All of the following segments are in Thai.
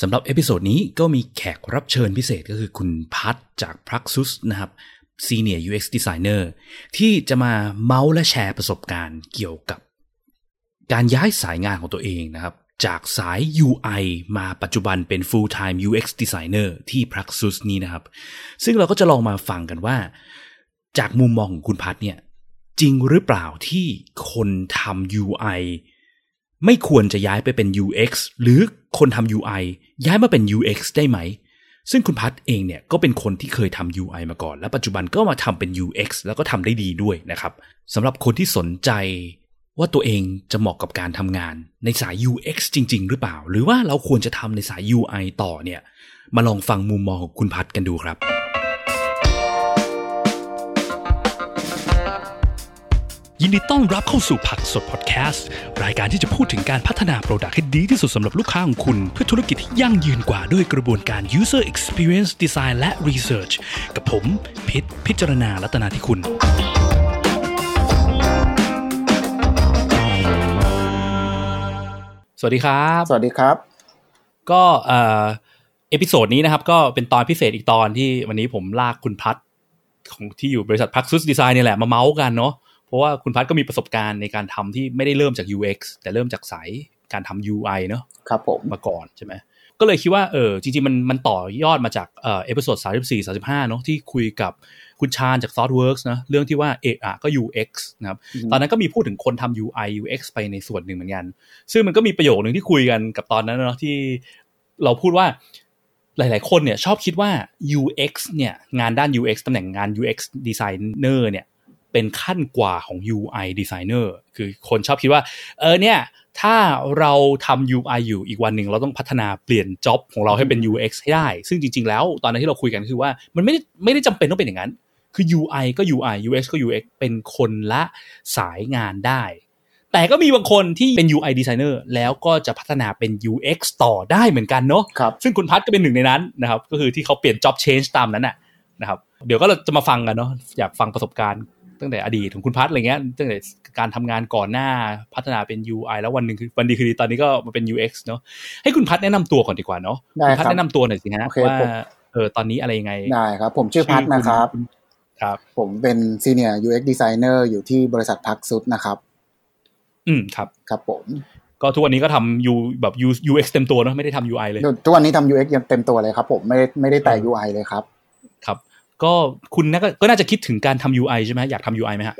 สำหรับ episode นี้ก็มีแขกรับเชิญพิเศษก็คือคุณพัทจาก Praxis นะครับ Senior UX Designer ที่จะมาเมาท์และแชร์ประสบการณ์เกี่ยวกับ การย้ายสายงานของตัวเองนะครับ จากสาย UI มาปัจจุบันเป็น full time UX designer ที่ Praxis นี้นะครับ ซึ่งเราก็จะลองมาฟังกันว่า จากมุมมองของคุณพัทเนี่ยจริงหรือเปล่าที่คนทำ UI ไม่ควรจะย้ายไปเป็น UX หรือคนทำ UI ย้ายมาเป็น UX ได้ไหม ซึ่งคุณพัทเองเนี่ยก็เป็นคนที่เคยทำ UI มาก่อน และปัจจุบันก็มาทำเป็น UX แล้วก็ทำได้ดีด้วยนะครับสำหรับคนที่สนใจว่าตัวเองจะเหมาะกับการทำงานในสาย UX จริง ๆ หรือเปล่า หรือว่าเราควรจะทำในสาย UI ต่อเนี่ย มาลองฟังมุมมองของคุณพัทกันดูครับ ยินดีต้อนรับเข้าสู่ Praxis พอดแคสต์ รายการที่จะพูดถึงการพัฒนาโปรดักต์ให้ดีที่สุดสำหรับลูกค้าของคุณ เพื่อธุรกิจที่ยั่งยืนกว่าด้วยกระบวนการ user experience design และ research กับผมพิษพิจารณาลัตนาที่คุณ สวัสดีครับ สวัสดีครับ ก็เอ่อ episode นี้นะครับก็เป็นตอนพิเศษอีกตอนที่วันนี้ผมลากคุณพัทของที่อยู่บริษัท Praxis Design เนี่ยแหละมาเมาท์กันเนาะ เพราะว่าคุณพัทก็มีประสบการณ์ในการทำที่ไม่ได้เริ่มจาก UX แต่เริ่มจากสายการทำ UI เนาะครับผมมาก่อนใช่ไหมก็เลยคิดว่าเออจริงๆมันมันต่อยอดมาจากเอ่อ episode สามสิบสี่สามสิบห้าเนาะที่คุยกับคุณชาญจาก ThoughtWorks นะเรื่องที่ว่าเอะอะก็ UX นะครับอือฮึตอนนั้นก็มีพูดถึงคนทำ UI UX ไปในส่วนหนึ่งเหมือนกัน ซึ่งมันก็มีประโยคหนึ่งที่คุยกันกับตอนนั้นเนาะที่เราพูดว่าหลาย ๆ คนเนี่ยชอบคิดว่า UX เนี่ยงานด้าน UX ตำแหน่งงาน UX designer เนี่ย เป็นขั้นกว่าของ UI designer คือคนชอบคิดว่า เออเนี่ย ถ้าเราทำ UI อยู่อีกวันหนึ่งเราต้องพัฒนาเปลี่ยนจ็อบของเราให้เป็น UX ให้ได้ ซึ่งจริง ๆ แล้วตอนนั้นที่เราคุยกันคือว่ามันไม่ได้ไม่ได้จำเป็นต้องเป็นอย่างนั้น คือ UI ก็ UI UX ก็ UX เป็นคนละสายงานได้ แต่ก็มีบางคนที่เป็น UI designer แล้วก็จะพัฒนาเป็น UX ต่อได้เหมือนกันเนาะครับซึ่งคุณพัทก็เป็นหนึ่งในนั้นนะครับก็คือที่เขาเปลี่ยน job change ตามนั้นน่ะนะครับเดี๋ยวก็เราจะมาฟังกันเนาะอยากฟังประสบการณ์ ตั้งแต่อดีตของคุณพัทอะไรเงี้ยตั้งแต่การทำงานก่อนหน้าพัฒนาเป็น UI แล้ววันหนึ่งคือวันดีคือดีตอนนี้ก็มาเป็น UX เนาะให้คุณพัทแนะนำตัวก่อนดีกว่าเนาะได้คุณคพัรัทบแนะนำตัวหน่อยสิฮะโอเคว่าผมเออตอนนี้อะไรยังไงได้ครับ ผมชื่อพัทนะครับณครับ ผมเป็น Senior UX Designer อยู่ที่บริษัทพักซุดนะครับ อืมครับครับผมก็ทุกวันนี้ก็ทำ U แบบ U UX เต็มตัวเนาะไม่ได้ทำ UI เลย ทุกวันนี้ทำ UX ยังเต็มตัวเลยครับผมไม่ได้ไม่ได้แตะ UI เลยครับครับ ก็คุณน่าก็ก็น่าจะคิดถึงการทำ UI ใช่ไหมอยากทำ UI ไหมฮะ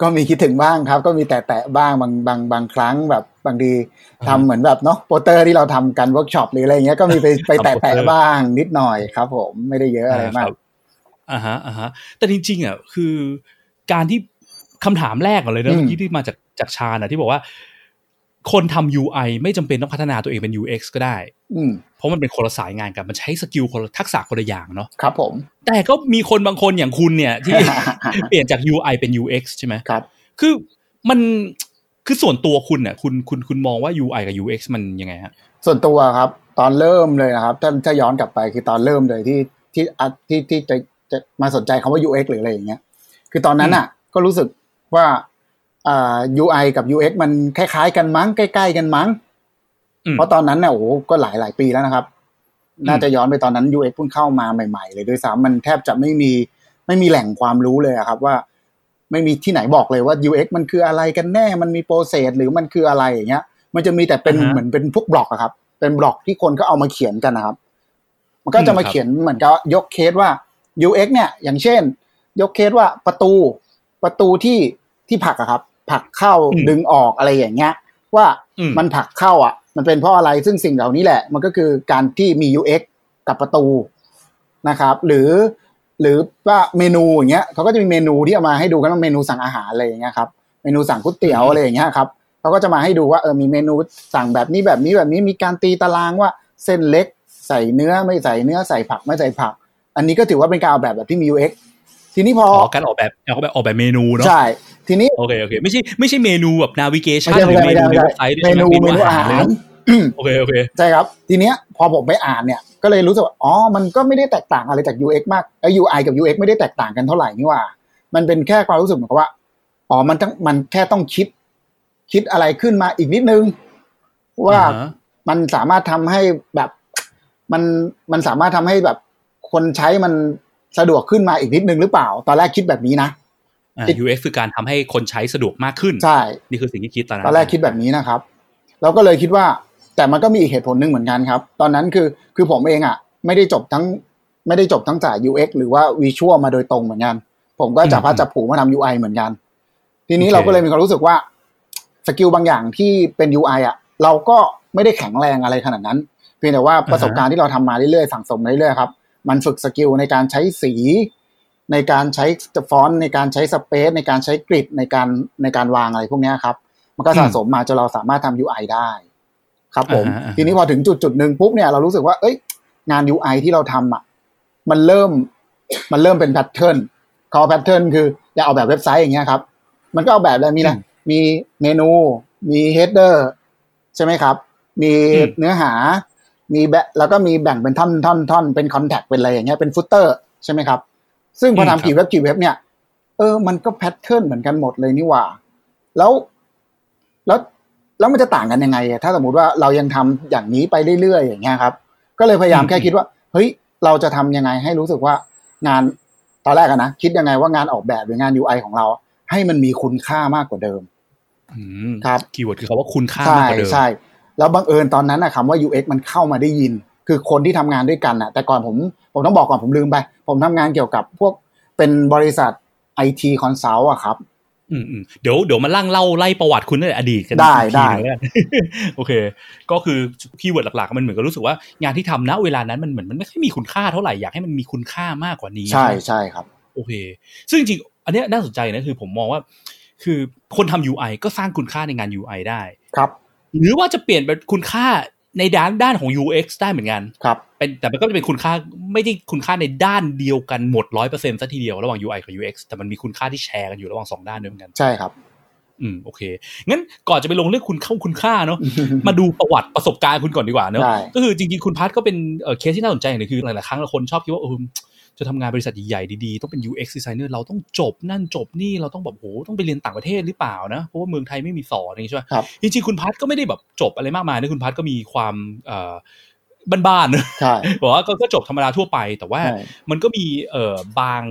ก็มีคิดถึงบ้างครับ ก็มีแต่แต่บ้างบางบางบางครั้งแบบบางทีอ่าทำเหมือนแบบเนาะโปสเตอร์ที่เราทำกันเวิร์กช็อปหรืออะไรเงี้ยก็มีไปไปทำแต่แต่โปสเตอร์บ้างนิดหน่อยครับ ผมไม่ได้เยอะอะไรมากครับอ่าฮะอ่าฮะแต่จริงๆอะคือการที่คำถามแรกก่อนเลยนะอืมเมื่อกี้ที่มาจากจากชาญอะที่บอกว่า คนทำ UI ไม่จำเป็นต้องพัฒนาตัวเองเป็น UX ก็ได้อืมเพราะมันเป็นคนละสายงานกัน มันใช้สกิลคนละทักษะคนละอย่างเนาะครับผม แต่ก็มีคนบางคนอย่างคุณเนี่ย ที่เปลี่ยนจาก UI เป็น UX ใช่ไหมครับ คือมันคือส่วนตัวคุณเนี่ยคุณคุณคุณมองว่า UI กับ UX มันยังไงฮะส่วนตัวครับ ตอนเริ่มเลยนะครับ ถ้าถ้าย้อนกลับไปคือตอนเริ่มเลยที่ที่อะที่ที่จะจะมาสนใจคำว่า UX หรืออะไรอย่างเงี้ย คือตอนนั้นอะ ก็รู้สึกว่า อ่า UI กับ UX มันคล้ายๆกันมั้งใกล้ๆกันมั้งอืมเพราะตอนนั้นเนี่ยโอ้โหก็หลายหลายปีแล้วนะครับ น่าจะย้อนไปตอนนั้น UX เพิ่งเข้ามาใหม่ ๆ เลยด้วยซ้ำมันแทบจะไม่มีไม่มีแหล่งความรู้เลยอะครับ ว่า ไม่มีที่ไหนบอกเลยว่า UX มันคืออะไรกันแน่ มันมีโปรเซสหรือมันคืออะไรอย่างเงี้ย มันจะมีแต่เป็นอ่าฮะเหมือนเป็นพวกบล็อกอะครับ เป็นบล็อกที่คนก็เอามาเขียนกันนะครับ มันก็จะมาอืมครับเขียนเหมือนกับยกเคสว่า UX เนี่ย อย่างเช่น ยกเคสว่าประตูประตูที่ที่ผลักอะครับ ผลักเข้าดึงออกอะไรอย่างเงี้ย ว่าอืมมันผลักเข้าอะ มันเป็นเพราะอะไรซึ่งสิ่งเหล่านี้แหละ มันก็คือการที่มี UX กับประตูนะครับ หรือ หรือว่าเมนูอย่างเงี้ยเขาก็จะมีเมนูที่เอามาให้ดูกันว่าเมนูสั่งอาหารอะไรอย่างเงี้ยครับเมนูสั่งก๋วยเตี๋ยวอะไรอย่างเงี้ยครับเขาก็จะมาให้ดูว่าเออมีเมนูสั่งแบบนี้แบบนี้แบบนี้มีการตีตารางว่าเส้นเล็กใส่เนื้อไม่ใส่เนื้อใส่ผักไม่ใส่ผัก อันนี้ก็ถือว่าเป็นการออกแบบแบบที่มี UX ทีนี้พออ๋อการออกแบบออกแบบออกแบบเมนูเนาะใช่ ทีนี้โอเคโอเคไม่ใช่ไม่ใช่เมนูแบบ navigation ไม่ใช่หรือเมนูไม่ในใช่เว็บไซต์ด้วยเมใช่ไหมนูเมเมนูนูอาอาหารหาเลยรเนอะโอเคโอเคใช่ครับ ทีเนี้ยพอผมไปอ่านเนี่ย ก็เลยรู้สึกว่าอ๋อมันก็ไม่ได้แตกต่างอะไรจาก UX มากไอ้ UI กับ UX ไม่ได้แตกต่างกันเท่าไหร่นี่หว่า มันเป็นแค่ความรู้สึกเหมือนกับว่าอ๋อมันต้องมันแค่ต้องคิด คิดอะไรขึ้นมาอีกนิดนึง ว่าอ่าฮะมันสามารถทำให้แบบมันมันสามารถทำให้แบบคนใช้มันสะดวกขึ้นมาอีกนิดนึงหรือเปล่า ตอนแรกคิดแบบนี้นะอ่า UX คือการทำให้คนใช้สะดวกมากขึ้นใช่นี่คือสิ่งที่คิดตอนนั้นตอนแรกคิดแบบนี้นะครับ เราก็เลยคิดว่าแต่มันก็มีอีกเหตุผลหนึ่งเหมือนกันครับ ตอนนั้นคือคือผมเองอะ ไม่ได้จบทั้งไม่ได้จบทั้งจาก UX หรือว่า Visual มาโดยตรงเหมือนกัน ผมก็จับพลัดจับผลูมาทำ UI เหมือนกัน ทีนี้เราก็เลยมีความรู้สึกว่า skill บางอย่างที่เป็น UI อะ เราก็ไม่ได้แข็งแรงอะไรขนาดนั้น เพียงแต่ว่าประสบการณ์ที่เราทำมาเรื่อยๆสั่งสมมาเรื่อยๆครับ มันฝึก skill ในการใช้สี ในการใช้ฟอนต์ในการใช้ space ในการใช้ grid ในการในการวางอะไรพวกเนี้ยครับ มันก็สะสมมาจนเราสามารถทำ UI ได้ครับผมอ่าฮะอ่าฮะทีนี้พอถึงจุดจุดหนึ่งปุ๊บเนี่ยเรารู้สึกว่า เอ้ย งาน UI ที่เราทำอะ มันเริ่ม มันเริ่มเป็น pattern คือ pattern คืออยากเอาแบบเว็บไซต์อย่างเงี้ยครับ มันก็เอาแบบอะไรมีอะไรมีเมนู มี header ใช่ไหมครับ มีอืมเนื้อหา มีแบะแล้วก็มีแบ่งเป็นท่อนท่อนท่อนเป็น contact เป็นอะไรอย่างเงี้ยเป็น footer ใช่ไหมครับ ซึ่งพออืมครับทำกี่เว็บกี่เว็บเนี่ย เออ มันก็ pattern เหมือนกันหมดเลยนี่หว่า แล้ว แล้วแล้วมันจะต่างกันยังไงอะถ้าสมมติว่าเรายังทำอย่างนี้ไปเรื่อยๆ อย่างเงี้ยครับ ก็เลยพยายามแค่คิดว่า เฮ้ย เราจะทำยังไงให้รู้สึกว่างานตอนแรกอะนะคิดยังไงว่างานออกแบบหรืองาน UI ของเรา ให้มันมีคุณค่ามากกว่าเดิมอืมครับ keyword คือคำว่าคุณค่าใช่มากกว่าเดิมใช่แล้วบังเอิญตอนนั้นนะคำว่า UX มันเข้ามาได้ยิน คือคนที่ทำงานด้วยกันอะแต่ก่อนผมผมต้องบอกก่อนผมลืมไป ผมทำงานเกี่ยวกับพวกเป็นบริษัท IT consult อะครับอืมอืมเดี๋ยวเดี๋ยวมานั่งเล่าไล่ประวัติคุณตั้งแต่อดีตกันได้อีกทีได้หนึ่งแล้วกันโอเค ก็คือ keyword หลักๆมันเหมือนกับรู้สึกว่างานที่ทำณเวลานั้นมันเหมือนมันไม่ค่อยมีคุณค่าเท่าไหร่อยากให้มันมีคุณค่ามากกว่านี้ ใช่ใช่ครับ โอเค ซึ่งจริงๆอันเนี้ยน่าสนใจนะคือผมมองว่า คือคนทำ UI ก็สร้างคุณค่าในงาน UI ได้ครับ หรือว่าจะเปลี่ยนเป็นคุณค่า ในด้านด้านของ UX ได้เหมือนกันครับเป็นแต่มันก็จะเป็นคุณค่าไม่ได้คุณค่าในด้านเดียวกันหมดร้อยเปอร์เซ็นต์ซะทีเดียวระหว่าง UI กับ UX แต่มันมีคุณค่าที่แชร์กันอยู่ระหว่างสองด้านด้วยเหมือนกัน ใช่ครับ อืมโอเค งั้นก่อนจะไปลงเรื่องคุณเข้าคุณค่าเนาะมาดูประวัติประสบการณ์คุณก่อนดีกว่าเนาะได้ก็คือจริงๆคุณพัทก็เป็นเอ่อเคสที่น่าสนใจอย่างหนึงคือหลายๆครั้งเราคนชอบคิดว่าเออ จะทำงานบริษัทใหญ่ๆดีๆ ต้องเป็น UX designer เราต้องจบนั่นจบนี่เราต้องแบบโหต้องไปเรียนต่างประเทศหรือเปล่านะ เพราะว่าเมืองไทยไม่มีสอนอย่างนี้ใช่ไหมครับจริงๆคุณพัทก็ไม่ได้แบบจบอะไรมากมายนะคุณพัทก็มีความเอ่อบ้านๆนะใช่บอกว่าก็ก็จบธรรมดาทั่วไป แต่ว่าใช่มันก็มีเอ่อบาง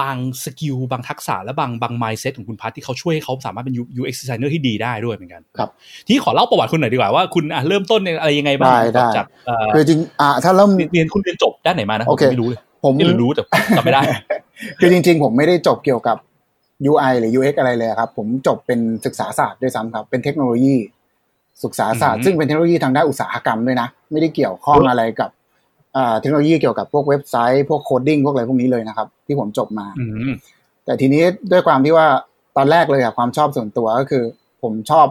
บาง skill บางทักษะและบางบาง mindset ของคุณพัทที่เขาช่วยให้เขาสามารถเป็น UX designer ที่ดีได้ด้วยเหมือนกันครับทีนี้ขอเล่าประวัติคุณหน่อยดีกว่าว่าคุณอะเริ่มต้นในอะไรยังไงบ้างได้ได้จากเอ่อคือจริงอ่าถ้าเริ่มเรียนเรียนคุณเรียนจบด้านไหนมานะโอเคผมไม่รู้เลย ผมไม่รู้รู้แต่จำไม่ได้ คือจริง ๆ ผมไม่ได้จบเกี่ยวกับ UI หรือ UX อะไรเลยครับ ผมจบเป็นศึกษาศาสตร์ด้วยซ้ำครับ เป็นเทคโนโลยี ศึกษาศาสตร์ อืมซึ่งเป็นเทคโนโลยีทางด้านอุตสาหกรรมด้วยนะ ไม่ได้เกี่ยวข้องอะไรกับอ่าเทคโนโลยีเกี่ยวกับพวกเว็บไซต์ พวกโคดดิ้งพวกอะไรพวกนี้เลยนะครับ ที่ผมจบมาอืมแต่ทีนี้ด้วยความที่ว่าตอนแรกเลยอะความชอบส่วนตัวก็คือ ผมชอบ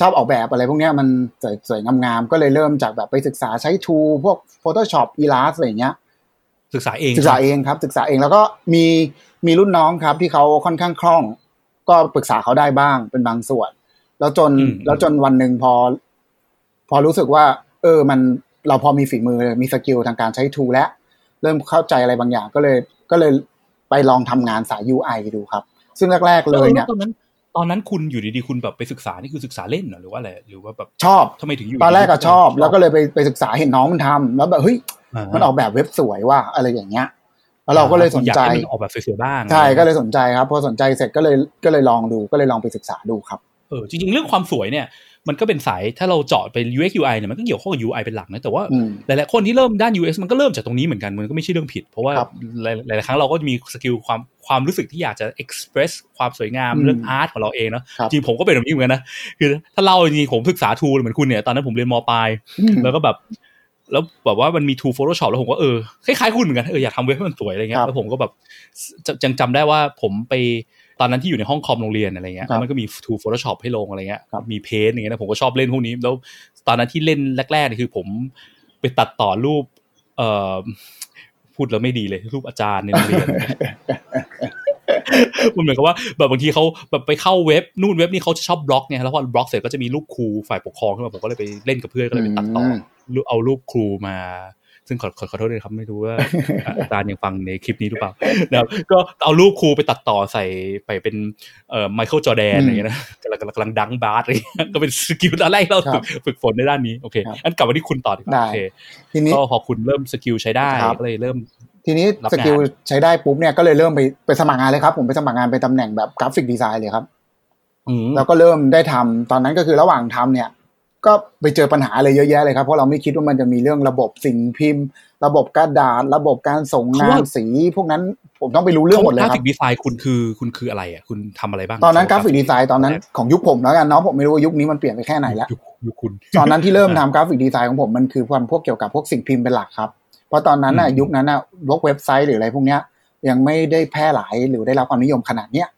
ชอบออกแบบอะไรพวกเนี้ยมันสวยสวยงามๆก็เลยเริ่มจากแบบไปศึกษาใช้ทูพวก Photoshop Illustrator อะไรอย่างเงี้ย ศึกษาเองศึกษาเองครับ ศึกษาเองแล้วก็มีมีรุ่นน้องครับที่เขาค่อนข้างคล่อง ก็ปรึกษาเขาได้บ้างเป็นบางส่วน แล้วจนอืมแล้วจนวันหนึ่งพอ พอรู้สึกว่า เออมันเราพอมีฝีมือมีสกิลทางการใช้ทูแล้วเริ่มเข้าใจอะไรบางอย่างก็เลยก็เลยไปลองทำงานสาย UI ดูครับ ซึ่งแรก ๆ เลยเนี่ยตอนนั้น ตอนนั้นคุณอยู่ดีๆคุณแบบไปศึกษานี่คือศึกษาเล่นเหรอหรือว่าอะไรหรือว่าแบบชอบทำไมถึงอยู่ตอนแรกก็ดีๆชอบ แล้วก็เลยไปไปศึกษาเห็นน้องมันทำแล้วแบบเฮ้ยา มันออกแบบเว็บสวยว่าอะไรอย่างเงี้ยแล้วเราก็เลยสนใจอยากให้มันออกแบบสวยๆบ้างใช่ก็เลยสนใจครับพอสนใจเสร็จก็เลยก็เลยลองดูก็เลยลองไปศึกษาดูครับเออจริงๆเรื่องความสวยเนี่ย มันก็เป็นสายถ้าเราเจาะไป UX UI เนี่ยมันก็เกี่ยวข้องกับ UI เป็นหลักนะแต่ว่าอืมหลายๆคนที่เริ่มด้าน UX มันก็เริ่มจากตรงนี้เหมือนกันมันก็ไม่ใช่เรื่องผิด เพราะว่าครับหลายๆครั้งเราก็จะมีสกิลความความรู้สึกที่อยากจะ express ความสวยงามอืมเรื่องอาร์ตของเราเองเนาะครับจริงผมก็เป็นแบบนี้เหมือนกันนะคือถ้าเล่าจริงๆผมศึกษาทูเหมือนคุณเนี่ยตอนนั้นผมเรียนมปลายอืมแล้วก็แบบ แล้วแบบว่ามันมี tool Photoshop แล้วผมก็เออคล้ายๆคุณเหมือนกันเอออยากทำเว็บให้มันสวยอะไรเงี้ครัยบแล้วผมก็แบบจจังจำได้ว่าผมไปตอนนั้นที่อยู่ในห้องคอมโรงเรียนอะไรเงี้ยครับแล้วมันก็มี tool Photoshop ให้ลงอะไรเงี้ยครับมีเพจอย่างเงี้ยนะผมก็ชอบเล่นพวกนี้ แล้วตอนนั้นที่เล่นแรกๆเนี่ยคือผมไปตัดต่อรูป เอ่อพูดแล้วไม่ดีเลยรูปอาจารย์ในโรงเรียนมันเหมือนกับว่าแบบบางทีเขาแบบไปเข้าเว็บนู่นเว็บนี่เขาจะชอบบล็อกไงแล้วพอบล็อกเสร็จก็จะมีรูปครูฝ่ายปกครองขึ้นมาผมก็เลยไปเล่นกับเพื่อนก็เลยไปตัดต่ออมรูป เอารูปครูมา ซึ่งขอขอขอโทษด้วยครับ ไม่รู้ว่าอาจารย์ยังฟังในคลิปนี้หรือเปล่านะครับก็เอารูปครูไปตัดต่อใส่ไปเป็นเอ่อไมเคิลจอแดนอืมอะไรเงี้ยนะกำลังกำลังกำลังดังบาสอะไรเงี้ยก็เป็น skill อันแรกที่เราฝึก ครับ ฝึกฝนในด้านนี้โอเคครับอันกลับมาที่คุณต่อดีกว่าได้โอเคทีนี้ก็พอคุณเริ่ม skill ใช้ได้ครับก็เลยเริ่มทีนี้รับงาน skill ใช้ได้ปุ๊บเนี่ยก็เลยเริ่มไปไปสมัครงานเลยครับ ผมไปสมัครงานเป็นตำแหน่งแบบ graphic design เลยครับอืมแล้วก็เริ่มได้ทำตอนนั้นก็คือระหว่างทำเนี่ย ก็ไปเจอปัญหาอะไรเยอะแยะเลยครับ เพราะเราไม่คิดว่ามันจะมีเรื่องระบบสิ่งพิมพ์ ระบบกระดาษ ระบบการส่งงานสี พวกนั้นผมต้องไปรู้เรื่องหมดเลยครับ กราฟิกดีไซน์คุณคือคุณคืออะไรอะคุณทำอะไรบ้าง ตอนนั้นกราฟิกดีไซน์ตอนนั้นของยุคผมแล้วกันเนาะผมไม่รู้ว่ายุคนี้มันเปลี่ยนไปแค่ไหนแล้วยุคยุคคุณตอนนั้นที่เริ่มทำ graphic design ของผมมันคือความพวกเกี่ยวกับพวกสิ่งพิมพ์เป็นหลักครับ เพราะตอนนั้นน่ะอืมยุคนั้นน่ะพวกเว็บไซต์หรืออะไรพวกเนี้ยยังไม่ได้แพร่หลายหรือได้รับความนิยมขนาดเนี้ย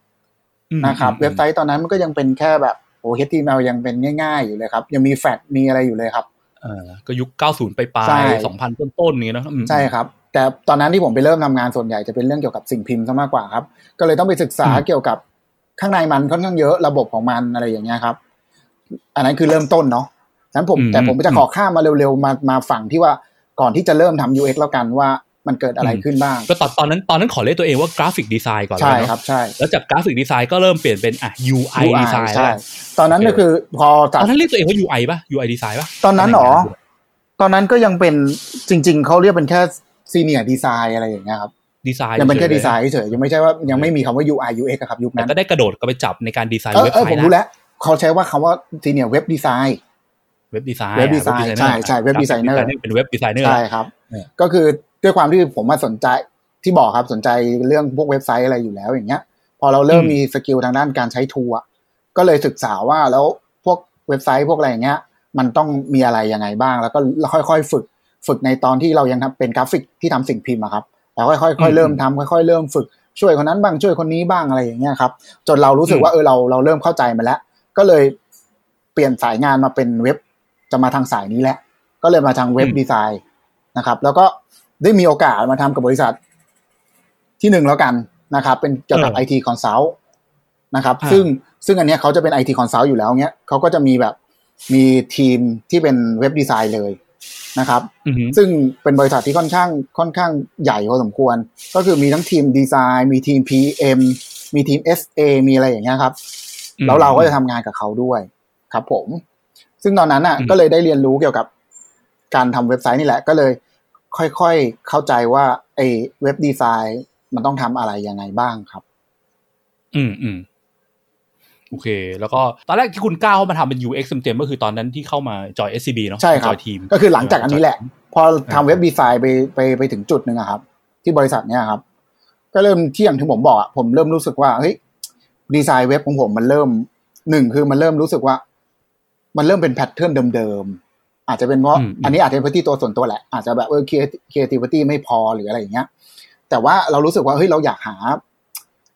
อืมนะครับอืมเว็บไซต์ตอนนั้นมันก็ยังเป็นแค่แบบโอ้ HTML ยังเป็นง่าย ๆ อยู่เลยครับ ยังมีแฟลชมีอะไรอยู่เลยครับเออก็ยุค 90 ไปปลาใช่ย2000 ต้นๆนี้เนอะอืมใช่ครับ แต่ตอนนั้นที่ผมไปเริ่มทำงานส่วนใหญ่จะเป็นเรื่องเกี่ยวกับสิ่งพิมพ์ซะมากกว่าครับ ก็เลยต้องไปศึกษาอืมเกี่ยวกับข้างในมันค่อนข้างเยอะระบบของมันอะไรอย่างเงี้ยครับ อันนั้นคือเริ่มต้นเนาะฉะนั้นผมอืมแต่ผมจะขอข้ามมาเร็วๆมามาฝั่งที่ว่าก่อนที่จะเริ่มทำ UX แล้วกันว่า มันเกิดอะไรขึ้นบ้าง ก็ตอนตอนนั้นตอนนั้นขอเรียกตัวเองว่า graphic design ก่อนใช่เลยเนอะครับใช่แล้วจาก graphic design ก็เริ่มเปลี่ยนเป็นอะ UI ดีไซน์ใช่แล้วตอนนั้นก็คือพอตตัอดนนั้นเรียกตัวเองว่า UI ป่ะ UI ดีไซน์ป่ะตอนนั้นเหรอตอนนั้นก็ยังเป็นจริง ๆเขาเรียกเป็นแค่ senior design อะไรอย่างเงี้ยครับดีไซน์ยังเป็นแค่ฉๆดีไซน์เฉยๆยังไม่ใช่ว่ายังไม่มีคำว่า UI UX อะครับแต่ยุคนั้นก็ได้กระโดดก็ไปจับในการดีไซน์เออเว็บไซต์ เออผมรู้แล้วนะเขาใช้ว่าคำว่า senior web design web design web design ใช่ใช่ web designer เป็น web designer ใช่ครับเออก็คือ ด้วยความที่ผมมาสนใจที่บอกครับสนใจเรื่องพวกเว็บไซต์อะไรอยู่แล้วอย่างเงี้ย พอเราเริ่มมี skill ทางด้านการใช้ tool อะก็เลยศึกษาว่าแล้วพวกเว็บไซต์พวกอะไรอย่างเงี้ย มันต้องมีอะไรยังไงบ้าง แล้วก็ค่อยๆฝึกฝึกในตอนที่เรายังทำเป็นกราฟิกที่ทำสิ่งพิมพ์อะครับแล้วค่อยๆค่อยๆเริ่มทำค่อยๆเริ่มฝึกช่วยคนนั้นบ้างช่วยคนนี้บ้างอะไรอย่างเงี้ยครับ จนเรารู้สึกว่าเออเราเราเริ่มเข้าใจมันแล้ว ก็เลยเปลี่ยนสายงานมาเป็นเว็บจะมาทางสายนี้แหละ ก็เลยมาทางเว็บอืมดีไซน์นะครับ แล้วก็ ได้มีโอกาสมาทำกับบริษัทที่หนึ่งแล้วกันนะครับ เป็นเกี่ยวกับ IT consult นะครับ ซึ่งซึ่งอันเนี้ยเขาจะเป็น IT consult อยู่แล้วเนี้ยเขาก็จะมีแบบมีทีมที่เป็น web design เลยนะครับอือหือซึ่งเป็นบริษัทที่ค่อนข้างค่อนข้างใหญ่พอสมควร ก็คือมีทั้งทีมดีไซน์มีทีม PM มีทีม SA มีอะไรอย่างเงี้ยครับ แล้วเราก็จะทำงานกับเขาด้วยครับผม ซึ่งตอนนั้นอะอืมก็เลยได้เรียนรู้เกี่ยวกับการทำเว็บไซต์นี่แหละ ก็เลย ค่อยๆ เข้าใจว่าไอ้เว็บดีไซน์มันต้องทำอะไรยังไงบ้างครับ อืมอืมโอเค แล้วก็ตอนแรกที่คุณก้าวเข้ามาทำเป็น UX เต็มๆก็คือตอนนั้นที่เข้ามาจอย SCB เนาะใช่ครับจอยทีมก็คือหลังจากอันนี้แหละ พอทำเว็บดีไซน์ไปไปไปถึงจุดหนึ่งอะครับ ที่บริษัทเนี้ยครับ ก็เริ่มที่อย่างที่ผมบอกอะผมเริ่มรู้สึกว่าเฮ้ยดีไซน์เว็บของผมมันเริ่มหนึ่งคือมันเริ่มรู้สึกว่า มันเริ่มเป็นแพทเทิร์นเดิมๆ อาจจะเป็นเพราะอืมอืมอันนี้อาจจะเป็นพื้นที่ตัวส่วนตัวแหละ อาจจะแบบเออ creativity ไม่พอหรืออะไรอย่างเงี้ย แต่ว่าเรารู้สึกว่าเฮ้ยเราอยากหา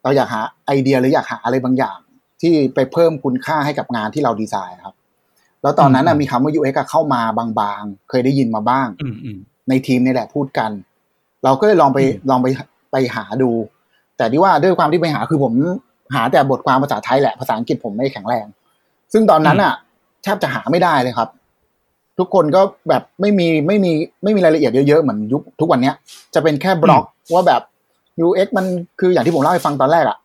เราอยากหาไอเดียหรืออยากหาอะไรบางอย่าง ที่ไปเพิ่มคุณค่าให้กับงานที่เราดีไซน์ครับ แล้วตอนนั้นน่ะอืมมีคำว่า UX อะเข้ามาบางๆ เคยได้ยินมาบ้างอืมอืมในทีมนี่แหละพูดกัน เราก็เลยลองไปอืมลองไปไปหาดู แต่ที่ว่าด้วยความที่ไปหาคือผมหาแต่บทความภาษาไทยแหละภาษาอังกฤษผมไม่แข็งแรง ซึ่งตอนนั้นอะแทบจะหาไม่ได้เลยครับ ทุกคนก็แบบไม่มีไม่มีไม่มีรายละเอียดเยอะๆเหมือนยุคทุกวันเนี้ย จะเป็นแค่บล็อกว่าแบบ UX มันคืออย่างที่ผมเล่าให้ฟังตอนแรกอะ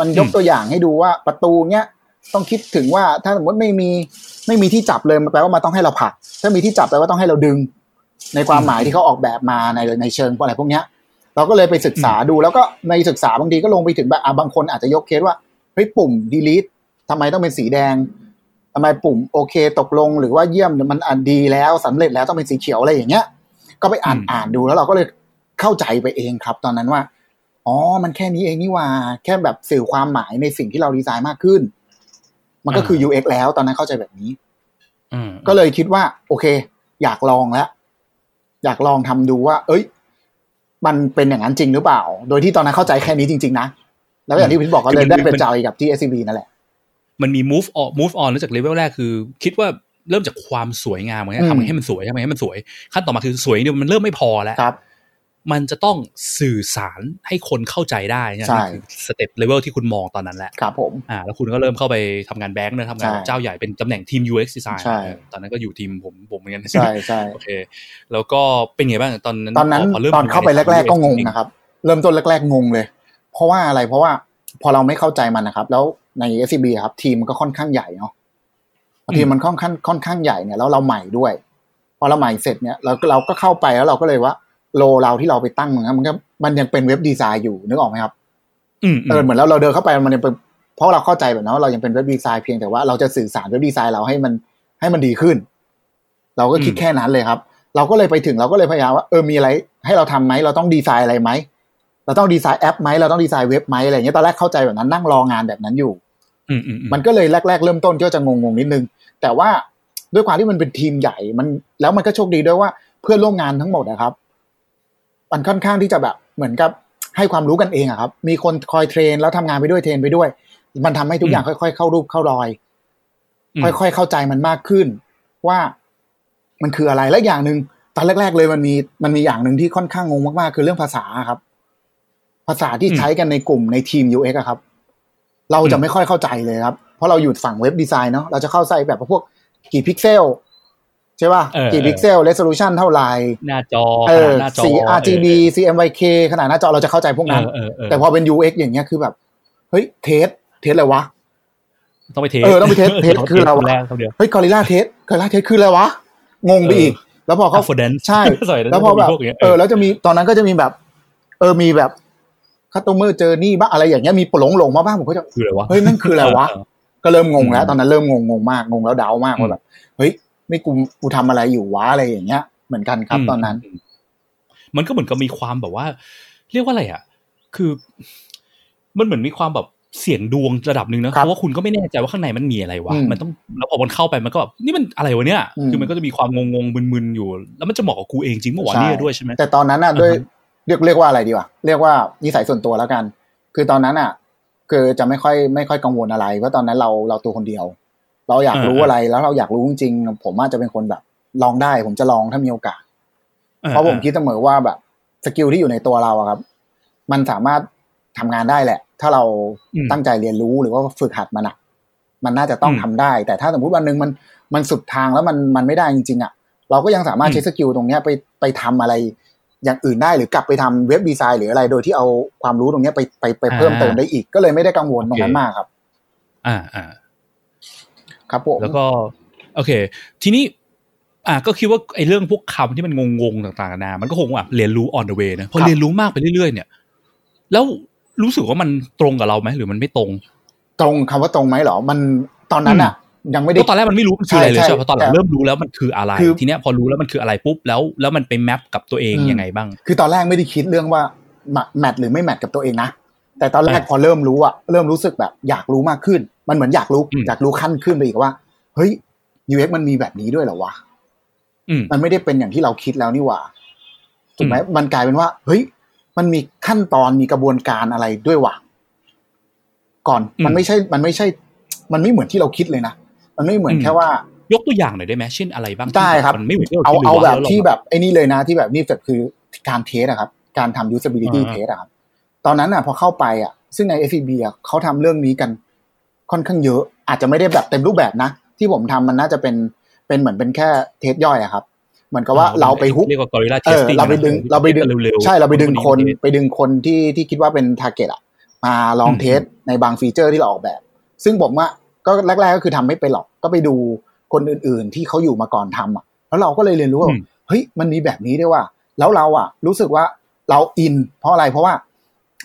มันยกอืมตัวอย่างให้ดูว่าประตูเนี้ยต้องคิดถึงว่าถ้าสมมติไม่มีไม่มีที่จับเลยมันแปลว่ามันต้องให้เราผลัก ถ้ามีที่จับแปลว่าต้องให้เราดึง ในความหมายที่เขาออกแบบมาในในเชิงอะไรพวกเนี้ย เราก็เลยไปศึกษาดูแล้วก็ในศึกษาบางทีก็ลงไปถึงแบบอะบางคนอาจจะยกเคสว่าเฮ้ยปุ่ม delete ทำไมต้องเป็นสีแดง ทำไมปุ่มโอเคตกลงหรือว่าเยี่ยมมันอันดีแล้วสำเร็จแล้วต้องเป็นสีเขียวอะไรอย่างเงี้ย ก็ไปอ่านอืมอ่านดูแล้วเราก็เลยเข้าใจไปเองครับ ตอนนั้นว่าอ๋อ มันแค่นี้เองนี่หว่า แค่แบบสื่อความหมายในสิ่งที่เราดีไซน์มากขึ้น มันก็คือ UX แล้วตอนนั้นเข้าใจแบบนี้อืมก็เลยคิดว่า โอเค อยากลองแล้วอยากลองทำดูว่า เอ้ย มันเป็นอย่างนั้นจริงหรือเปล่า โดยที่ตอนนั้นเข้าใจแค่นี้จริง ๆ นะ แล้วอย่างที่พี่บอกก็เลยได้ไปจอยกับที่ SCB นั่นแหละ มันมี move on move on แล้วจากเลเวลแรกคือ คิดว่าเริ่มจากความสวยงามเหมือนกันอืมทำให้มันสวยทำไงให้มันสวย ขั้นต่อมาคือสวยเนี่ยมันเริ่มไม่พอแล้วครับมันจะต้องสื่อสารให้คนเข้าใจได้นะใช่นี่คือสเต็ปเลเวลที่คุณมองตอนนั้นแหละครับผมอ่าแล้วคุณก็เริ่มเข้าไปทำงานแบงค์นะทำงานใช่เจ้าใหญ่เป็นตำแหน่งทีม UX design ใช่เออตอนนั้นก็อยู่ทีมผมผมเหมือนกันใช่ใช่โอเคแล้วก็เป็นไงบ้างตอนนั้นตอนนั้นพพริ่มตอนเข้าไปทำงแรก ๆ ก็งง UX นะครับ เริ่มต้นแรก ๆ งงเลย เพราะว่าอะไรเพราะว่าพอเราไม่เข้าใจมันนะครับ แล้ว ใน SCB ครับ ทีมมันก็ค่อนข้างใหญ่เนาะทีมมันค่อนข้างค่อนข้างใหญ่เนี่ยแล้วเราใหม่ด้วยพอเราใหม่เสร็จเนี่ยเราก็เราก็เข้าไปแล้วเราก็เลยว่าโลเราที่เราไปตั้งมันมันก็มันยังเป็นเว็บดีไซน์อยู่นึกออกไหมครับอืมเออเหมือนแล้วเราเดินเข้าไปมันยังเป็นเพราะเราเข้าใจแบบนั้นว่าเรายังเป็นเว็บดีไซน์เพียงแต่ว่าเราจะสื่อสารเว็บดีไซน์เราให้มันให้มันดีขึ้น เราก็คิดแค่นั้นเลยครับ เราก็เลยไปถึงเราก็เลยพยายามว่าเออมีอะไรให้เราทำไหมเราต้องดีไซน์อะไรไหม เราต้องดีไซน์แอปไหมเราต้องดีไซน์เว็บไหมอะไรอย่างเงี้ยตอนแรกเข้าใจแบบนั้นนั่งรองานแบบนั้นอยู่อืมอืมอืมมันก็เลยแรก ๆ เริ่มต้นก็จะงงๆนิดนึง แต่ว่าด้วยความที่มันเป็นทีมใหญ่มันแล้วมันก็โชคดีด้วยว่าเพื่อนร่วมงานทั้งหมดนะครับ มันค่อนข้างที่จะแบบเหมือนกับให้ความรู้กันเองอะครับ มีคนคอยเทรนแล้วทำงานไปด้วยเทรนไปด้วย มันทำให้ทุกอย่างค่อย ๆ เข้ารูปเข้ารอยมค่อยๆเข้าใจมันมากขึ้น ว่ามันคืออะไรและอย่างหนึ่งตอนแรก ๆ เลยมันมีมันมีอย่างหนึ่งที่ค่อนข้างงงมากๆ คือเรื่องภาษาครับ ภาษาที่ใช้กันในกลุ่มในทีม UX อะครับ เราจะไม่ค่อยเข้าใจเลยครับ เพราะเราอยู่ฝั่ง web design เนาะเราจะเข้าใจแบบพวกกี่พิกเซลใช่ป่ะเออกี่พิกเซล resolution เท่าไหร่หน้าจอเออขนาดหน้าจอสี RGB CMYK ขนาดหน้าจอเราจะเข้าใจพวกเอนั้นอเออเออแต่พอเป็น UX อย่างเงี้ยคือแบบ เฮ้ย test test อะไรวะต้องไป test เออต้องไป test test คือเราแรกเขาเดียวเฮ้ย gorilla test gorilla test คืออะไรวะงงไปอีก แล้วพอเขา confidence ใช่สมัยนั้นแล้วพอแบบจะมีพวกอย่างงี้ยเออแล้วจะมีตอนนั้นก็จะมีแบบ เออมีแบบ คัตโตเมอร์เจอนี่บ้างอะไรอย่างเงี้ยมีหลงหลงๆมาบ้างผมก็จะคืออะไรวะเฮ้ยนั่นคืออะไรวะเออก็เริ่มงงแล้วอืมตอนนั้นเริ่มงงงงมากงงแล้วเดามากอืมว่าแบบเฮ้ยนี่กูกูทำอะไรอยู่วะอะไรอย่างเงี้ย เหมือนกันครับตอนนั้นมมันก็เหมือนกับมีความแบบว่า เรียกว่าอะไรอะ คือ มันเหมือนมีความแบบเสียงดวงระดับหนึ่งนะเพราะว่าคุณก็ไม่แน่ใจว่าข้างในมันมีอะไรวะอืมมันต้องแล้วพอมันเข้าไปมันก็แบบนี่มันอะไรวะเนี่ยอืมคือมันก็จะมีความงงงๆมึนๆอยู่ แล้วมันจะเหมาะกับกูเองจริงเมื่อวานใช่เนี่ยด้วยใช่ไหมแต่ตอนนั้นน่ะอือฮึด้วย เรียกเรียกว่าอะไรดีวะเรียกว่านิสัยส่วนตัวแล้วกัน คือตอนนั้นอะ คือจะไม่ค่อยไม่ค่อยกังวลอะไรเพราะตอนนั้นเราเราตัวคนเดียว เราอยากรู้อะไรแล้วเราอยากรู้จริงๆผมอาจจะเป็นคนแบบ ลองได้ผมจะลองถ้ามีโอกาส เพราะผมคิดเสมอว่าแบบสกิลที่อยู่ในตัวเราอะครับ มันสามารถทำงานได้แหละ ถ้าเราอืมตั้งใจเรียนรู้หรือว่าฝึกหัดมันอะมันน่าจะต้องอืมทำได้ แต่ถ้าสมมติวันหนึ่งมันมันสุดทางแล้วมันมันไม่ได้จริงๆอะเราก็ยังสามารถอืมใช้สกิลตรงเนี้ยไปไปทำอะไร อย่างอื่นได้หรือกลับไปทำเว็บดีไซน์หรืออะไรโดยที่เอาความรู้ตรงเนี้ยไปไปไปเพิ่มเติมได้อีก ก็เลยไม่ได้กังวลตรงนั้นมากครับ อ่าอ่าครับผมแล้วก็ โอเค ทีนี้ อ่าก็คิดว่าไอ้เรื่องพวกคำที่มันงงๆต่างๆนานามันก็คงแบบเรียนรู้ on the way นะพอเรียนรู้มากไปเรื่อยๆเนี่ย แล้วรู้สึกว่ามันตรงกับเราไหมหรือมันไม่ตรง ตรงคำว่าตรงไหมเหรอ มันตอนนั้นอะ ยังไม่เพได้ราะตอนแรกมันไม่รู้มันคืออะไรเลยใช่ใช่ไหมเพราะตอนหลังแต่เริ่มรู้แล้วมันคืออะไรคือทีเนี้ยพอรู้แล้วมันคืออะไรปุ๊บแล้วแล้วมันไปแมปกับตัวเองอืมยังไงบ้าง คือตอนแรกไม่ได้คิดเรื่องว่าแมทหรือไม่แมทกับตัวเองนะแต่ตอนแรกอะพอเริ่มรู้อะเริ่มรู้สึกแบบอยากรู้มากขึ้น มันเหมือนอยากรู้อืมอยากรู้ขั้นขึ้นไปอีกว่า เฮ้ย UX มันมีแบบนี้ด้วยเหรอวะอืมมันไม่ได้เป็นอย่างที่เราคิดแล้วนี่หว่าถูกไหมอืมมันกลายเป็นว่า เฮ้ย มันมีขั้นตอนมีกระบวนการอะไรด้วยวะก่อนมันไม่ใช่ มันไม่ใช่ มันไม่เหมือนที่เราคิดเลยนะ มันไม่เหมือนแค่ว่ายกตัวอย่างหน่อยได้ไหมเช่นอะไรบ้างที่ได้ครับมันไม่เหมือนที่เราเอาคิดหรืเอาว่แบบล้วรที่แบบไอ้นี่เลยนะที่แบบนี่แบบคือการเทสอะครับ การทำ usability อ่า test อะครับ ตอนนั้นอะพอเข้าไปอะซึ่งใน FEB อะเขาทำเรื่องนี้กันค่อนข้างเยอะ อาจจะไม่ได้แบบเต็มรูปแบบนะ ที่ผมทำมันน่าจะเป็นเป็นเหมือนเป็นแค่เทสย่อยอะครับเหมือนกับว่าเราไปฮุกเรียกว่า gorilla เออ testing เราไปดึงนะเราไปดึงเร็วๆใช่เราไปดึงคนวัไปดึงคนที่ที่คิดว่าเป็น target อะมาลองอืม test ในบาง feature ที่เราออกแบบ ซึ่งผมว่า ก็แรกๆก็คือทำไม่เป็นหรอกก็ไปดูคนอื่นๆ ที่เขาอยู่มาก่อนทำอะแล้วเราก็เลยเรียนรู้ว่าอืมเฮ้ยมันมีแบบนี้ด้วยว่ะ แล้วเราอะรู้สึกว่าเราอิน เพราะอะไรเพราะว่า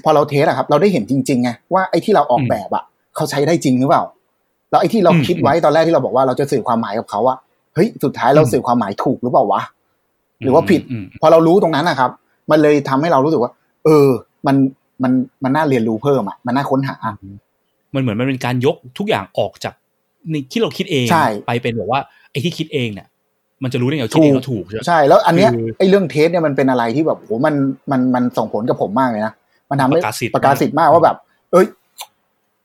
พอเรา test อะครับ เราได้เห็นจริงๆไงว่าไอ้ที่เราออกแบบอะเขาใช้ได้จริงหรือเปล่าแล้วไอ้ที่เราอืมคิดไว้ตอนแรกที่เราบอกว่าเราจะสื่อความหมายกับเขาอะเฮ้ยสุดท้ายเราอืมสื่อความหมายถูกหรือเปล่าวะหรือว่าผิดอืมพอเรารู้ตรงนั้นนะครับ มันเลยทำให้เรารู้สึกว่า เออ มันมันมันน่าเรียนรู้เพิ่มอะมันน่าค้นหาอื มมันเหมือนมันเป็นการยกทุกอย่างออกจากในที่เราคิดเองใช่ไปเป็นแบบว่าไอ้ที่คิดเองเนี่ยมันจะรู้ได้ไงว่าคิดเองแล้วถูกใช่ไหมใช่แล้วอันเนี้ยคือไอ้เรื่องเทสเนี่ยมันเป็นอะไรที่แบบโหมันมันมันส่งผลกับผมมากเลยนะมันทำให้ประกาศสิทธิ์ประกาศสิทธิ์มากว่าแบบ เอ้ย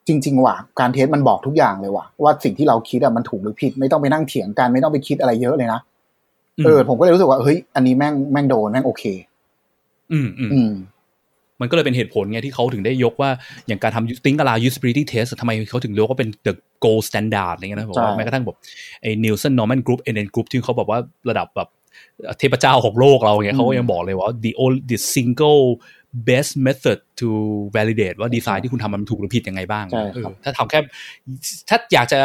จริง ๆ ว่ะการเทสมันบอกทุกอย่างเลยว่ะว่าสิ่งที่เราคิดอะมันถูกหรือผิด ไม่ต้องไปนั่งเถียงกันไม่ต้องไปคิดอะไรเยอะเลยนะอืมเออผมก็เลยรู้สึกว่าเฮ้ยอันนี้แม่งแม่งโดนแม่งโอเค อืมอืมอื มมันก็เลยเป็นเหตุผลไงที่เขาถึงได้ยกว่าอย่างการทำ think aloud usability test ทำไมเขาถึงเรียกว่าเป็น the gold standard อะไรเงี้ยนะบอกว่าใช่แม้กระทั่งแบบไอ้ Nielsen Norman Group NN Group ที่เขาบอกว่าระดับแบบเทพเจ้าของโลกเราเนี่ยเขาก็ยังบอกเลยว่า the only the single best method to validate ว่าดีไซน์ที่คุณทำมันถูกหรือผิดยังไงบ้างใช่ครับเออถ้าทำแค่ ถ้าอยากจะ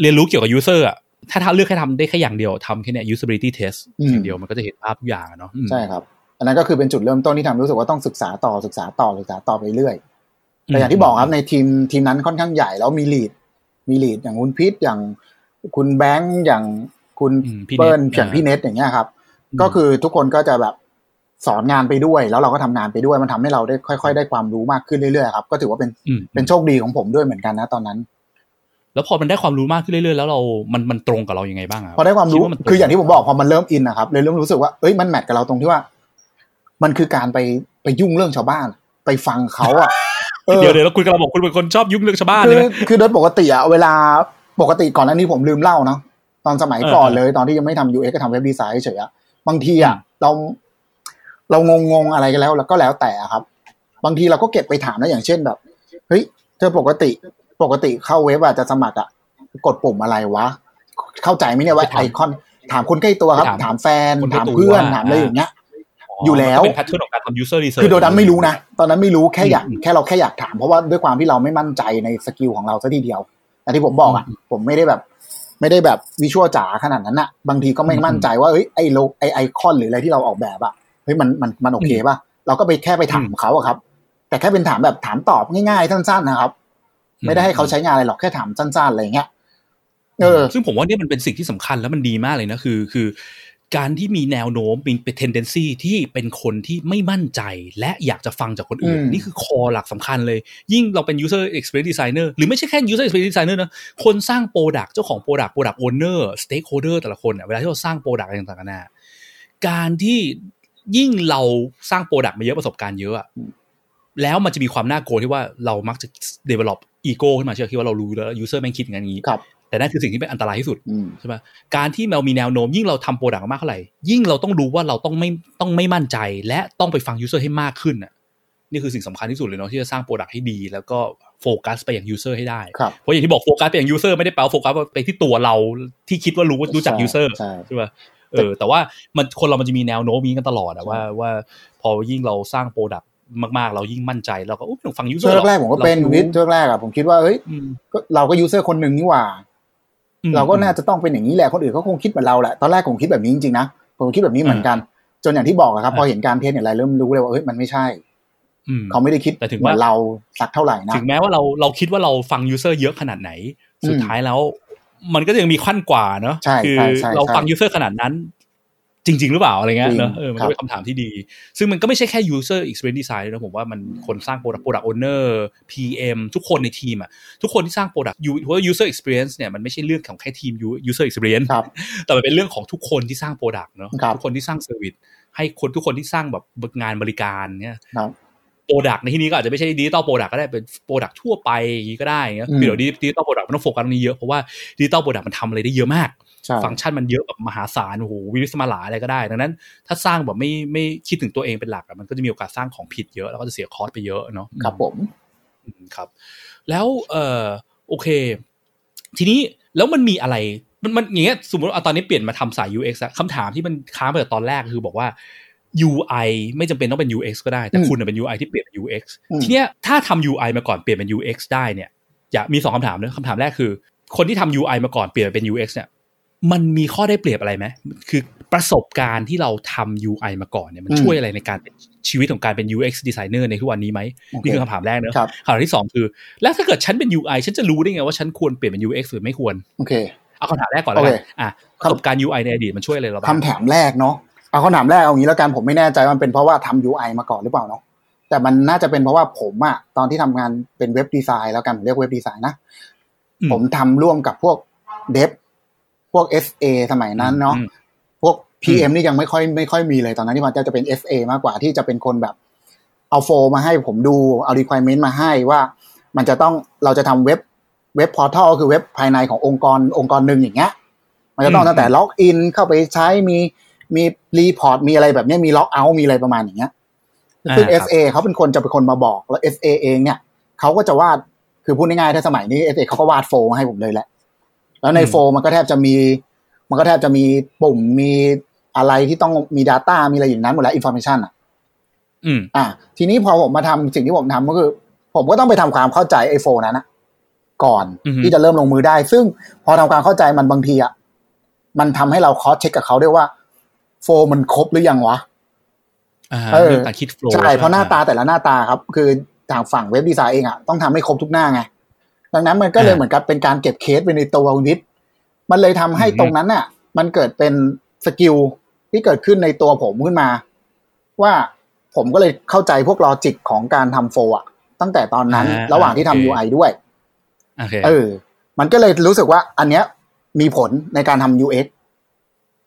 เรียนรู้เกี่ยวกับ user อะถ้าถ้าเลือกแค่ทำได้แค่อย่างเดียวทำแค่เนี้ย usability test อืมอย่างเดียวมันก็จะเห็นภาพทุกอย่างอะเนาะอืมใช่ครับอั นนั้นก็คือเป็นจุดเริ่มต้นที่ทำให้รู้สึกว่าต้องศึกษาต่อศึกษาต่อศึกษาต่อไปเรื่อยแต่อย่างที่บอกครับในทีมทีมนั้นค่อนข้างใหญ่แล้วมีลีดมีลีดอย่างคุณพิษอย่างคุณแบงค์อย่างคุณอืมพี่เปิ้ลเน็ตอย่างพี่อ่าเน็ตอย่างเงี้ยครับอืมก็คือทุกคนก็จะแบบสอนงานไปด้วย แล้วเราก็ทำงานไปด้วยมันทำให้เราได้ค่อย ๆ ได้ความรู้มากขึ้นเรื่อยๆครับก็ถือว่าเป็นอืมเป็นโชคดีของผมด้วยเหมือนกันนะตอนนั้น แล้วพอมันได้ความรู้มากขึ้นเรื่อยๆแล้วเรา มันมันตรงกับเรายังไงบ้างอะพอได้ความรู้ดนตงคืออย่างที่ผมบอกพอมันเริ่มอินนะครับเลยเริ่มรู้สึกว่าเอ้ยมันแมทกับเราตรงที่ว่า มันคือการไปไปยุ่งเรื่องชาวบ้าน ไปฟังเขาอะออเดี๋ยวเดี๋ยวแล้วคุณกำลังบอกคุณเป็นคนชอบยุ่งเรื่องชาวบ้านคืใช่อไหมคือโดยปกติอะเวลาปกติก่อนหน้านี้ผมลืมเล่าเนาะตอนสมัยก่อนเออเลย ตอนที่ยังไม่ทำ UX ก็ทำ web design เฉยๆอะบางทีอะอืมเราเรางงงๆอะไรกันแล้ว แล้วก็แล้วแต่อะครับ บางทีเราก็เก็บไปถามนะอย่างเช่นแบบเฮ้ยเธอปกติปกติเข้าเว็บอะจะสมัครอะกดปุ่มอะไรวะ เข้าใจไหมเนี่ยว่าไอคอนถามคนใกล้ตัวครับ ถามแฟนคนใกล้ตัว ถามเพื่อนถามอะไรอย่างเงี้ย อยู่แล้วเป็นแพทเทิร์นของการทำ user research คือโดยนั้นไม่รู้นะ ตอนนั้นไม่รู้แค่อยากอืมแค่เราแค่อยากถาม เพราะว่าด้วยความที่เราไม่มั่นใจใน skill ของเราซะทีเดียวแต่ที่ผมบอกอะผมไม่ได้แบบ ไม่ได้แบบวิชวลจ๋าขนาดนั้นอะ บางทีก็ไม่มั่นใจว่าเอ้ยไอโลไอไอคอนหรืออะไรที่เราออกแบบอะเฮ้ยมันมันมันโอเคป่ะเราก็ไปแค่ไปถามเขาอะครับ แต่แค่เป็นถามแบบถามตอบง่ายๆสั้นๆนะครับ ไม่ได้ให้เขาใช้งานอะไรหรอกแค่ถามสั้นๆอะไรอย่างเงี้ยเออซึ่งผมว่าเนี่ยมันเป็นสิ่งที่สำคัญแล้วมันดีมากเลยนะคือ คือ การที่มีแนวโน้มเป็นเป็น tendency ที่เป็นคนที่ไม่มั่นใจและอยากจะฟังจากคนอื่นอืมนี่คือคอหลักสำคัญเลย ยิ่งเราเป็น user experience designer หรือไม่ใช่แค่ user experience designer นะ คนสร้าง product เจ้าของ product product owner stakeholder แต่ละคนเนี่ยเวลาที่เราสร้าง product อะไรต่างๆนานาการที่ยิ่งเราสร้าง product มาเยอะประสบการณ์เยอะอะแล้วมันจะมีความน่ากลัวที่ว่าเรามักจะ develop ego ขึ้นมาเชื่อคิดว่าเรารู้แล้ว user แม่งคิดอย่างนั้ นอย่างนี้ครับแต่นั่นคือสิ่งที่เป็นอันตรายที่สุดอืมใช่ไหมการที่เรามีแนวโน้มยิ่งเราทำโปรดักต์มากเท่าไหร่ยิ่งเราต้องรู้ว่าเราต้องไม่ต้องไม่มั่นใจ และต้องไปฟัง user ให้มากขึ้นน่ะนี่คือสิ่งสำคัญที่สุดเลยเนาะที่จะสร้าง product ให้ดี แล้วก็โฟกัสไปอย่าง user ให้ได้ครับเพราะอย่างที่บอกโฟกัสไปอย่าง user ไม่ได้แปลว่าโฟกัสไปที่ตัวเราที่คิดว่ารู้ว่ารู้จักใช่ user ใช่ใช่ป่ะเออแต่ว่ามันคนเรามันจะมีแนวโน้มนี้กันตลอดอะว่าว่าพอยิ่งเราสร้าง product มากๆ เรายิ่งมั่นใจเราก็อุ๊ยไม่ต้องฟัง user ช่วงแรกๆผมก็เป็นวิทย์ช่วงแรกอะผมคิดว่าเฮ้ยอืมก็เราก็ user คนหนึ่งนี่หว่าอืม เราก็น่าจะต้องเป็นอย่างนี้แหละคนอื่นก็คงคิดเหมือนเราแหละตอนแรกผมคิดแบบนี้จริงๆนะผมคิดแบบนี้เหมือนกัน จนอย่างที่บอกอะครับอ่าพอเห็นการ test เนี่ยอะไรเริ่มรู้เลยว่าเฮ้ยมันไม่ใช่อืมเขาไม่ได้คิดแต่ถึงเหมือนว่าเราสักเท่าไหร่นะถึงแม้ว่าเราเราคิดว่าเราฟัง user เยอะขนาดไหน อืม สุดท้ายแล้ว มันก็ยังมีขั้นกว่าเนอะใช่คืใช่ใช่เราใช่ฟัง user ขนาดนั้น จริง ๆ หรือเปล่าอะไรเงี้ยจริงเนอะเออครับ มันครัก็บเป็นคำถามที่ดี ซึ่งมันก็ไม่ใช่แค่ user experience design นะผมว่ามันคนสร้าง product product owner PM ทุกคนในทีมอะทุกคนที่สร้าง product ยูเพราะว่า user experience เนี่ยมันไม่ใช่เรื่องของแค่ทีม user experience ครับแต่มันเป็นเรื่องของทุกคนที่สร้าง product เนอะครับทุกคนที่สร้าง service ให้คนทุกคนที่สร้างแบบงานบริการเนี่ยครับ product ในที่นี้ก็อาจจะไม่ใช่ digital product ก็ได้เป็น product ทั่วไปอย่างนี้ก็ได้เงี้ยอืมคือเดี๋ยว digital product มันต้องโฟกัสตรงนี้เยอะเพราะว่า digital product มันทำอะไรได้เยอะมากใช่ ฟังก์ชันมันเยอะแบบมหาศาลโอ้โหวิลิศมาหราอะไรก็ได้ ดังนั้น ถ้าสร้างแบบไม่ไม่คิดถึงตัวเองเป็นหลักอะมันก็จะมีโอกาสสร้างของผิดเยอะแล้วก็จะเสีย cost ไปเยอะเนาะครับผมอืมครับ แล้วเออโอเค ทีนี้แล้วมันมีอะไรมันมันอย่างเงี้ยสมมติว่าเอาตอนนี้เปลี่ยนมาทำสาย UX อะคำถามที่มันค้างไปจากตอนแรกคือบอกว่า UI ไม่จำเป็นต้องเป็น UX ก็ได้ แต่อืมคุณน่ะเป็น UI ที่เปลี่ยนเป็น UX อืมทีเนี้ยถ้าทำ UI มาก่อนเปลี่ยนเป็น UX ได้เนี่ย อยากมีสองคำถามนะคำถามแรกคือ คนที่ทำ UI มาก่อนเปลี่ยนเป็น UX เนี่ย มันมีข้อได้เปรียบอะไรไหมคือประสบการณ์ที่เราทำ UI มาก่อนเนี่ยมันอืมช่วยอะไรในการเป็นชีวิตของการเป็น UX designer ในทุกวันนี้ไหมโอเคนี่คือคำถามแรกเนอะครับคำถามที่สองคือ แล้วถ้าเกิดฉันเป็น UI ฉันจะรู้ได้ไงว่าฉันควรเปลี่ยนเป็น UX หรือไม่ควรโอเคเอาคำถามแรกก่อนแล้วกัโอนเคอะประสบการณ์ UI ในอดีตมันช่วยอะไรเราบ้างคำถามแรกเนาะเอาคำถามแรกเอางี้แล้วกันผมไม่แน่ใจว่ามันเป็นเพราะว่าทำ UI มาก่อนหรือเปล่าเนาะแต่มันน่าจะเป็นเพราะว่าผมอะตอนที่ทำงานเป็นเว็บดีไซน์แล้วกันผมเรียกเว็บดีไซน์นะอืผมทำร่วมกับพวกเดฟ พวก FA สมัยนั้นเนาะอืมพวก PM นี่ยังไม่ค่อยไม่ค่อยมีเลยตอนนั้นที่มันจะเป็น FA มากกว่าที่จะเป็นคนแบบเอา flow มาให้ผมดูเอา requirement มาให้ว่า มันจะต้องเราจะทำเว็บ web portal คือเว็บภายในขององค์กรองค์กรหนึ่งอย่างเงี้ย มันจะต้องอืมตั้งแต่ login เข้าไปใช้มีมี report มีอะไรแบบเนี้ยมี logout มีอะไรประมาณอย่างเงี้ยซึ่งอ่าครับ SA เขาเป็นคนจะเป็นคนมาบอกแล้ว SA เองเนี่ยเขาก็จะวาดคือพูดง่ายๆถ้าสมัยนี้ SA เขาก็วาด flow มาให้ผมเลยแหละ แล้วในอืมโฟล์มันก็แทบจะมี มันก็แทบจะมีปุ่มมีอะไรที่ต้องมี Data มีอะไรอย่างนั้นหมดแล้ว information อะ อืม อะทีนี้พอผมมาทำสิ่งที่ผมทำก็คือ ผมก็ต้องไปทำความเข้าใจไอ้โฟล์นั้นนะก่อนอือฮึที่จะเริ่มลงมือได้ ซึ่งพอทำความเข้าใจมันบางทีอะมันทำให้เราคอสเช็คกับเขาด้วยว่า โฟล์มันครบหรือยังวะอ่าเออเรื่องการคิดโฟล์ใช่เพราะหน้าตาแต่ละหน้าตาครับ คือทางฝั่งเว็บดีไซน์เองอะต้องทำให้ครบทุกหน้าไง ดังนั้นมันก็เลยเหมือนกับเป็นการเก็บเคสไปในตัวคุณพิษมันเลยทำให้ตรงนั้นน่ะ มันเกิดเป็น skill ที่เกิดขึ้นในตัวผมขึ้นมา ว่าผมก็เลยเข้าใจพวก logic ของการทำ flow อะตั้งแต่ตอนนั้นอ่าระหว่างที่ทำโอเค UI ด้วยโอเคเออ มันก็เลยรู้สึกว่าอันเนี้ยมีผลในการทำ UX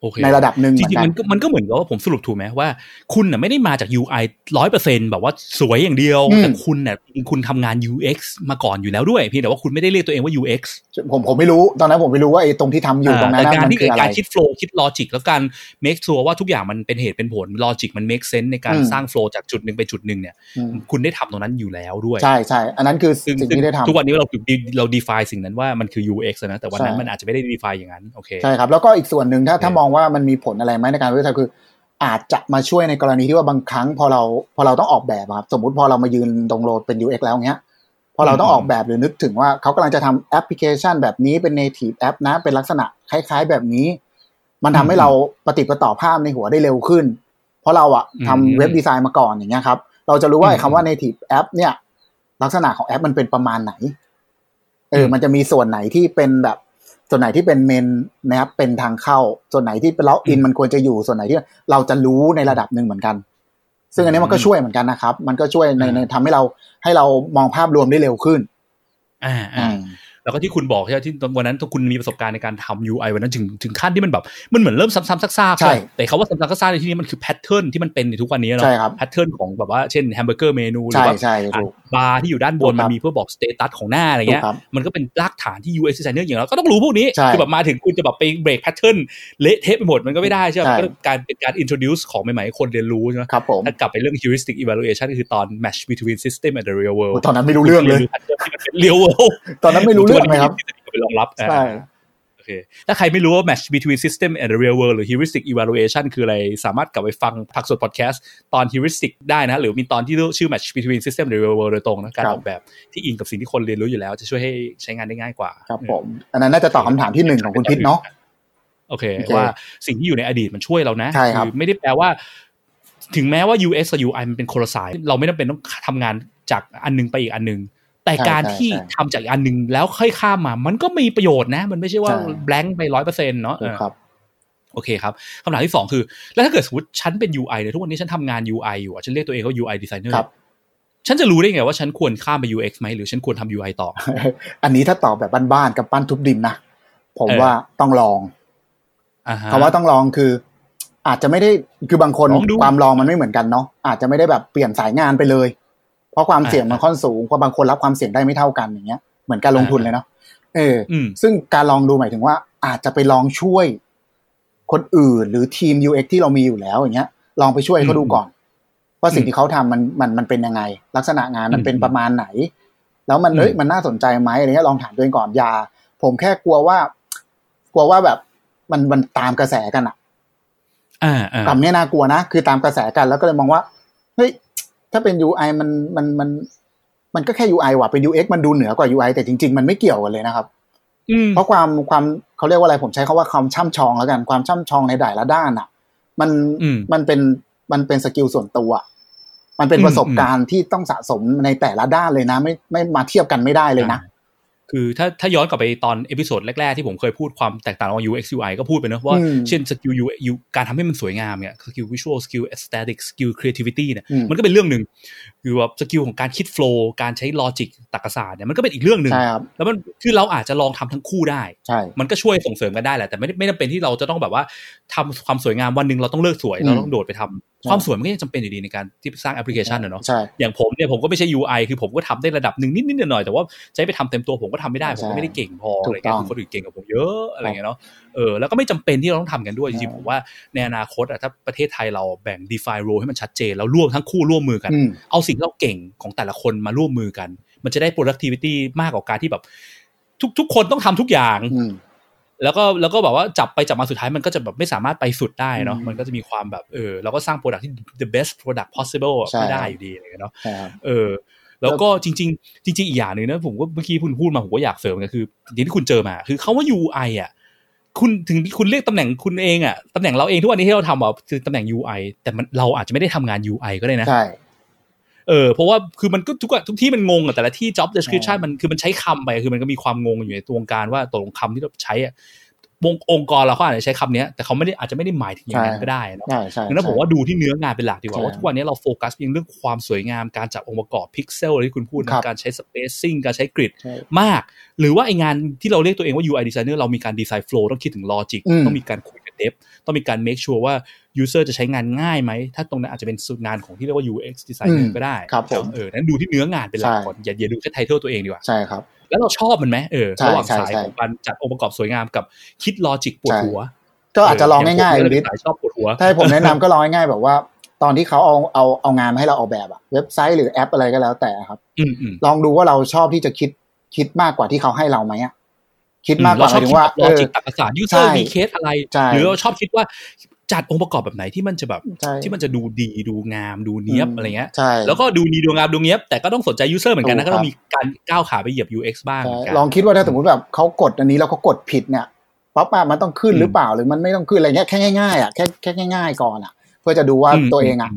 โอเคในระดับหนึ่งจเหมือรินงๆกัมันนก็มันก็เหมือนกับว่าผมสรุปถูกไหมว่า คุณน่ะไม่ได้มาจาก UI ร้อยเปอร์เซ็นต์แบบว่าสวยอย่างเดียวอืมแต่คุณน่ะจริงๆคุณทำงาน UX มาก่อนอยู่แล้วด้วยเพียงแต่ว่าคุณไม่ได้เรียกตัวเองว่า UX ผมผมไม่รู้ตอนนั้นผมไม่รู้ว่าไอ้ตรงที่ทำอยู่ตรงนั้นแต่น่ะการมันที่คืออะไรการคิด flow คิด logic แล้วการ make sure ว่าทุกอย่างมันเป็นเหตุเป็นผล logic มัน make sense ในการอืมสร้าง flow จากจุดหนึ่งไปจุดหนึ่งเนี่ยอืมคุณได้ทำตรงนั้นอยู่แล้วด้วย ใช่ใช่อันนั้นคือซึ่งสิ่งซึ่งที่ได้ทำทุกวันนี้เราถูกเรา define สิ่งนั้นว่ามันคือ UX นะแต่วันนั้นใช่มันอาจจะไม่ได้ define อย่างนั้นโอเคใช่ครับแล้วก็อีกส่วนหนึ่งถ้าโอเคถ้ามองว่ามันมีผลอะไรไหมในการวิจัยคือ อาจจะมาช่วยในกรณีที่ว่าบางครั้ง พอเราพอเราต้องออกแบบอะครับสมมุติพอเรามายืนตรงโหลดเป็น UX แล้วเงี้ยพอเราต้องออกแบบหรือนึกถึงว่าเขากำลังจะทำแอปพลิเคชันแบบนี้เป็น native app นะเป็นลักษณะคล้าย ๆ แบบนี้ มันทำให้เราปฏิดประต่อภาพในหัวได้เร็วขึ้น เพราะเราอะอืมทำเว็บดีไซน์มาก่อนอย่างเงี้ยครับเราจะรู้ว่าไอ้อืมคำว่า native app เนี่ย ลักษณะของแอปมันเป็นประมาณไหนเอออืมมันจะมีส่วนไหนที่เป็นแบบ ส่วนไหนที่เป็น main นะครับเป็นทางเข้า ส่วนไหนที่เป็น login มันควรจะอยู่ส่วนไหนที่เราจะรู้ในระดับหนึ่งเหมือนกัน ซึ่งอันนี้มันก็ช่วยเหมือนกันนะครับ มันก็ช่วยในในทำให้เราให้เรามองภาพรวมได้เร็วขึ้น อ่าอ่า แล้วก็ที่คุณบอกใช่ไหมที่วันนั้นคุณมีประสบการณ์ในการทำ UI วันนั้นถึงถึงขั้นที่มันแบบ มันเหมือนเริ่มซ้ำๆซากๆใช่แต่คาว่าซ้ำๆซากๆในที่นี้มันคือ pattern ที่มันเป็นในทุกวันนี้เนาะใช่ครับ pattern ของแบบว่าเช่น hamburger menu หรืใช่อว่าใช่ถูกบาร์ที่อยู่ด้านบนถูกคมัรันบมีเพื่อบอก status ของหน้าอะไรเงี้ยถูกครับมันก็เป็นรากฐานที่ UX designer อย่างเราก็ต้องรู้พวกนี้ใช่คือแบบมาถึงคุณจะแบบไป break patternเละเทะไปหมดมันก็ไม่ได้ใช่ไหมใช่มันก็การเป็นการ introduce ของใหม่ๆให้คนเรียนรู้ใช่ไหมครับผมถ้ากลับไปเรื่อง heuristic evaluation ก็คือตอน match between system and the real world ตอนนั้นไม่รู้เรื่องเลยคุณจะนรู้ pattern ที่มันเป็น real world ตอนนั้นไม่รู้เรื่องเลยครับไปรองรับใช่อ่าโอเคถ้าใครไม่รู้ว่า match between system and the real world หรือ heuristic evaluation คืออะไร สามารถกลับไปฟังพักสด podcast ตอน heuristic ได้นะ หรือมีตอนที่ชื่อ match between system and the real world โดยตรงนะการครับออกแบบที่อิงกับสิ่งที่คนเรียนรู้อยู่แล้ว จะช่วยให้ใช้งานได้ง่ายกว่า ครับผม อันนั้นน่าจะตอบคำถามที่หนึ่งของคุณพิษเนาะโอเคโอเคว่าสิ่งที่อยู่ในอดีตมันช่วยเรานะใช่ครับไม่ได้แปลว่า ถึงแม้ว่า UX กับ UI มันเป็นคนละสาย เราไม่จำเป็นต้องทำงานจากอันหนึงไปอีกอันหนึง แต่การที่ทำจากอีกอันหนึงแล้วค่อยข้ามมา มันก็มีประโยชน์นะ มันไม่ใช่ว่าใช่แบงค์ไปร้อยเปอร์เซ็นต์เนาะถูกครับโอเคครับคำถามที่สองคือ แล้วถ้าเกิดสมมติฉันเป็น UI เนี่ยทุกวันนี้ฉันทำงาน UI อยู่อะฉันเรียกตัวเองว่า UI designer ครับฉันจะรู้ได้ไงว่าฉันควรข้ามไป UX ไหมหรือฉันควรทำ UI ต่อ อันนี้ถ้าตอบแบบบ้านๆกับปั้นทุบดินนะผมเออว่าต้องลองอ่าฮะคำว่าต้องลองคือ อาจจะไม่ได้คือบางคนลองดูความลองมันไม่เหมือนกันเนาะอาจจะไม่ได้แบบเปลี่ยนสายงานไปเลยเพ ราะความอ่าเสี่ยงมันค่อนสูงเพราะบางคนรับความเสี่ยงได้ไม่เท่ากันอย่างเงี้ยเหมือนการลงทุนเลยเนาะเอออืมซึ่งการลองดูหมายถึงว่า อาจจะไปลองช่วย คนอื่นหรือทีม UX ที่เรามีอยู่แล้วอย่างเงี้ย ลองไปช่วยเขาดูก่อนว่าสิ่งที่เขาทำมันมันมันเป็นยังไง ลักษณะงานมันเป็นประมาณไหน แล้วมันเอ้ยอืมมันน่าสนใจไหมอะไรเงี้ยลองถามตัวเองก่อนอย่าผมแค่กลัวว่า กลัวว่าแบบมันมันตามกระแสกันอะอ่าอ่าคำเนี้ยน่ากลัวนะคือตามกระแสกันแล้วก็เลยมองว่าเฮ้ย ถ้าเป็น UI มันมันมันมันก็แค่ UI ว่ะเป็น UX มันดูเหนือกว่า UI แต่จริง ๆ มันไม่เกี่ยวกันเลยนะครับอืมเพราะความความเขาเรียกว่าอะไรผมใช้คาว่าความช่ำชองแล้วกันความช่ำชองในแต่ละด้านอะ มันอืมมันเป็นมันเป็น skill ส่วนตัวมันเป็นอืมประสบการณ์ที่ต้องสะสมในแต่ละด้านเลยนะ ไม่ไม่มาเทียบกันไม่ได้เลยนะ คือถ้าถ้าย้อนกลับไปตอน episode แรก ๆ ที่ผมเคยพูดความแตกต่างระหว่าง UX UI ก็พูดไปนะว่าอืมเช่นสกิล UX การทำให้มันสวยงามเนี่ยสกิล visual skill aesthetic skill creativity เนี่ยอืมมันก็เป็นเรื่องหนึ่งคือว่า skill ของการคิด flow การใช้ logic ตรรกศาสตร์เนี่ยมันก็เป็นอีกเรื่องหนึ่งใช่ครับแล้วมันคือเราอาจจะลองทำทั้งคู่ได้ใช่มันก็ช่วยส่งเสริมกันได้แหละแต่ไม่ได้ไม่จำเป็นที่เราจะต้องแบบว่าทำความสวยงามวันหนึ่งเราต้องเลิกสวยอืมเราต้องโดดไปท ความสวยมันก็ยังจำเป็นอยู่ดีในการที่สร้างแอปพลิเคชันอะเนาะใช่อย่างผมเนี่ยผมก็ไม่ใช่ UI คือผมก็ทำได้ระดับหนึ่งนิดๆหน่อยๆแต่ว่าจะให้ไปทำเต็มตัวผมก็ทำไม่ได้ผมก็ไม่ได้เก่งพออะไรเงี้ยคือคนอื่นเก่งกว่าผมเยอะอะไรเงี้ยเนาะเออแล้วก็ไม่จำเป็นที่เราต้องทำกันด้วยจริงๆผมว่าในอนาคตอะถ้าประเทศไทยเราแบ่ง define role ให้มันชัดเจนแล้วร่วมทั้งคู่ร่วมมือกันอืมเอาสิ่งที่เราเก่งของแต่ละคนมาร่วมมือกัน มันจะได้ productivity มากกว่าการที่แบบทุกทุกคนต้องทำทุกอย่างอืม แล้วก็แล้วก็แบบว่าจับไปจับมาสุดท้ายมันก็จะแบบไม่สามารถไปสุดได้เนาะอืมมันก็จะมีความแบบเออเราก็สร้าง product ที่ the best product possible อะใช่ไม่ได้อยู่ดีอะไรเงี้ยเนาะใช่ครับเออ แล้วก็จริง ๆ จริง ๆ อีกอย่างหนึ่งนะผมก็เมื่อกี้คุณพูดมาผมก็อยากเสริมกันคืออย่างที่คุณเจอมา คือเขาว่า UI อะคุณถึงคุณเรียกตำแหน่งคุณเองอะตำแหน่งเราเองทุกวันนี้ที่เราทำอะคือตำแหน่ง UI แต่มันเราอาจจะไม่ได้ทำงาน UI ก็ได้นะใช่ เออเพราะว่าคือมันก็ทุกอะทุกที่มันงงอะแต่ละที่ job description ใช่มันคือมันใช้คำไปคือมันก็มีความงงอยู่ในตัววงการว่าตกลงคำที่เราใช้อะวงองค์กรเราเขาอาจจะใช้คำเนี้ยแต่เขาไม่ได้อาจจะไม่ได้หมายถึงอย่างนั้นก็ได้เนาะใช่ใช่ดังนั้นผมว่าดูที่เนื้องานเป็นหลักดีกว่าใช่ว่าทุกวันนี้เราโฟกัสเพียงเรื่องความสวยงามการจัดองค์ประกอบพิกเซลที่คุณพูดนะครับการใช้ spacing การใช้ grid ใช่มาก หรือว่าไอ้งานที่เราเรียกตัวเองว่า UI designer เรามีการ design flow ต้องคิดถึง logic อืมต้องมีการคุยกับ dev ต้องมีการ make sure ว่า user จะใช้งานง่ายไหม ถ้าตรงนั้นอาจจะเป็นงานของที่เรียกว่า UX designer ก็ได้ครับผมเออนั้นดูที่เนื้องานเป็นหลักใช่ก่อนอย่าอย่าดูแค่ title ตัวเองดีกว่าใช่ครับแล้วเราชอบมันไหมเออใช่ระหว่างใช่สายใช่ของการจัดองค์ประกอบสวยงามกับคิด logic ปวดใช่หัว ก็อาจจะลองง่ายเออๆลิศสายชอบปวดหัวถ้าให้ผมแนะนำก็ลองง่ายๆแบบว่าตอนที่เขาเอาเอาเอางานมาให้เราออกแบบอะเว็บไซต์หรือแอปอะไรก็แล้วแต่ครับอืมอืมลองดูว่าเราชอบที่จะคิดคิดมากกว่าที่เขาให้เราไหมอะ คิดมากกว่าเหรมายถึงว่าชอบคิดแบบเออ logic ตักศาสตร์ใช่ user มีเคสอะไรใช่หรือเราชอบคิดว่าจัดองค์ประกอบแบบไหนที่มันจะแบบใช่ที่มันจะดูดีดูงามดูเนี้ยบอะไรเงี้ยใช่แล้วก็ดูดีดูงามดูเนี้ยบแต่ก็ต้องสนใจ user เหมือนกันนะถูกก็ต้องครับมีการก้าวขาไปเหยียบ UX บ้างใช่เหมือนกันลองคิดว่าถ้าสมมติแบบเขากดอันนี้แล้วเขากดผิดเนี่ยป๊อปมามันต้องขึ้นอืมหรือเปล่าหรือมันไม่ต้องขึ้นอะไรเงี้ยแค่ง่ายๆอะแค่แค่ง่ายๆก่อนอะ เพื่อจะดูว่าตัวเองอะ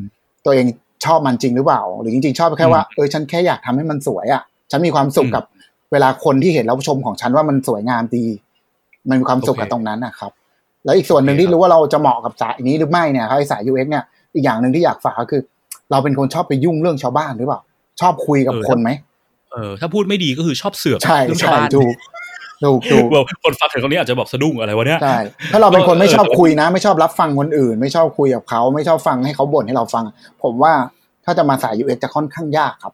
ตัวเองชอบมันจริงหรือเปล่า หรือจริงๆ ชอบแค่ว่าเออฉันแค่อยากทำให้มันสวยอะฉันมีความสุขอืมกับ เวลาคนที่เห็นแล้วชมของฉันว่ามันสวยงามดี มันมีความสุขกับโอเคตรงนั้นนะครับ แล้วอีกส่วนหนึ่งโอเคที่รู้ว่าเราจะเหมาะกับสายนี้หรือไม่เนี่ยครับไอ้สาย UX เนี่ยอีกอย่างหนึ่งที่อยากฝากก็คือ เราเป็นคนชอบไปยุ่งเรื่องชาวบ้านหรือเปล่า ชอบคุยกับคนไหมเออถ้าพูดไม่ดีก็คือชอบเสือกใช่เรื่องชาวใช่บ้านถูกถูกถูกว่าคนฟังถึงตรงนี้อาจจะแบบสะดุ้งอะไรวะเนี่ยใช่ถ้าเราเป็นคนไม่ชอบเออคุยนะ ไม่ชอบรับฟังคนอื่น ไม่ชอบคุยกับเขาไม่ชอบฟังให้เขาบ่นให้เราฟัง ผมว่าถ้าจะมาสาย UX จะค่อนข้างยากครับ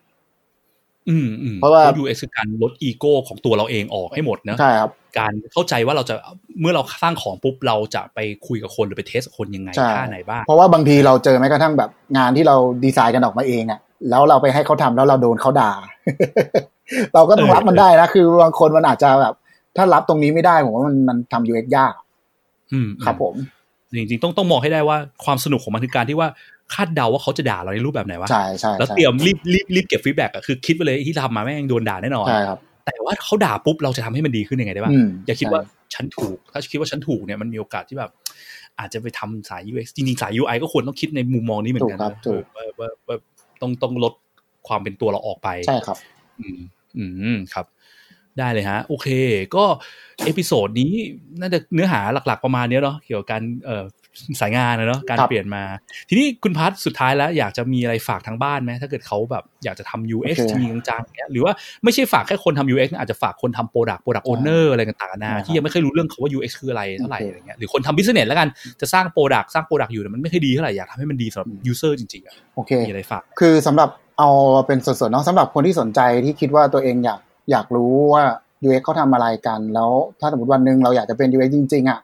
อืมอืมเพราะว่า UX คือการลดอีโก้ของตัวเราเองออกให้หมดนะใช่ครับการเข้าใจว่าเราจะเมื่อเราสร้างของปุ๊บเราจะไปคุยกับคนหรือไป test กับคนยังไงใช่ท่าไหนบ้างเพราะว่าบางทีเราเจอแม้กระทั่งแบบงานที่เราดีไซน์กันออกมาเองอะแล้วเราไปให้เขาทำแล้วเราโดนเขาด่า เราก็ต้องรับมันได้นะคือบางคนมันอาจจะแบบ ถ้ารับตรงนี้ไม่ได้ผมว่ามันมันทำ UX ยาก อืมครับผมจริงๆต้องต้องมองให้ได้ว่าความสนุกของมันคือการที่ว่า คาดเดาว่าเขาจะด่าเราในรูปแบบไหนวะใช่ใช่แล้วใช่เตรียมรีบรีบรีบเก็บ feedback อะคือคิดไปเลยที่ทำมาแม่งโดนด่าแน่นอนใช่ครับแต่ว่าเขาด่าปุ๊บเราจะทำให้มันดีขึ้นยังไงได้บ้างอืมอย่าคิดว่าใช่ฉันถูก ถ้าคิดว่าฉันถูกเนี่ยมันมีโอกาสที่แบบ อาจจะไปทำสาย UX จริงๆสาย UI ก็ควรต้องคิดในมุมมองนี้เหมือนกันถูกครับนะถูกเออว่าว่าว่าต้องต้องลดความเป็นตัวเราออกไปใช่ครับ อืมอืมครับ ได้เลยฮะ โอเค ก็ episode นี้น่าจะเนื้อหาหลัก ๆ ประมาณเนี้ยเนาะเกี่ยวกับการเอ่อ สายงานนะเนาะการครับเปลี่ยนมา ทีนี้คุณพัทสุดท้ายแล้วอยากจะมีอะไรฝากทางบ้านไหมถ้าเกิดเขาแบบอยากจะทำ UX โอเคจริงๆจังๆเนี้ยหรือว่าไม่ใช่ฝากแค่คนทำ UX นะอาจจะฝากคนทำ Product Product Owner อะไรต่างๆนานาใช่ครับที่ยังไม่เคยรู้เรื่องเขาว่า UX คืออะไรเท่าไหร่โอเคอะไรเงี้ยหรือคนทำ Business แล้วกันจะสร้าง Product สร้าง Product อยู่แต่มันไม่ค่อยดีเท่าไหร่อยากทำให้มันดีสำหรับ User จริงๆอะโอเคมีอะไรฝากคือสำหรับเอาเป็นส่วนๆเนาะสำหรับคนที่สนใจที่คิดว่าตัวเองอยากอยากรู้ว่า UX เขาทำอะไรกัน แล้วถ้าสมมติวันหนึ่งเราอยากจะเป็น UX จริงๆอะ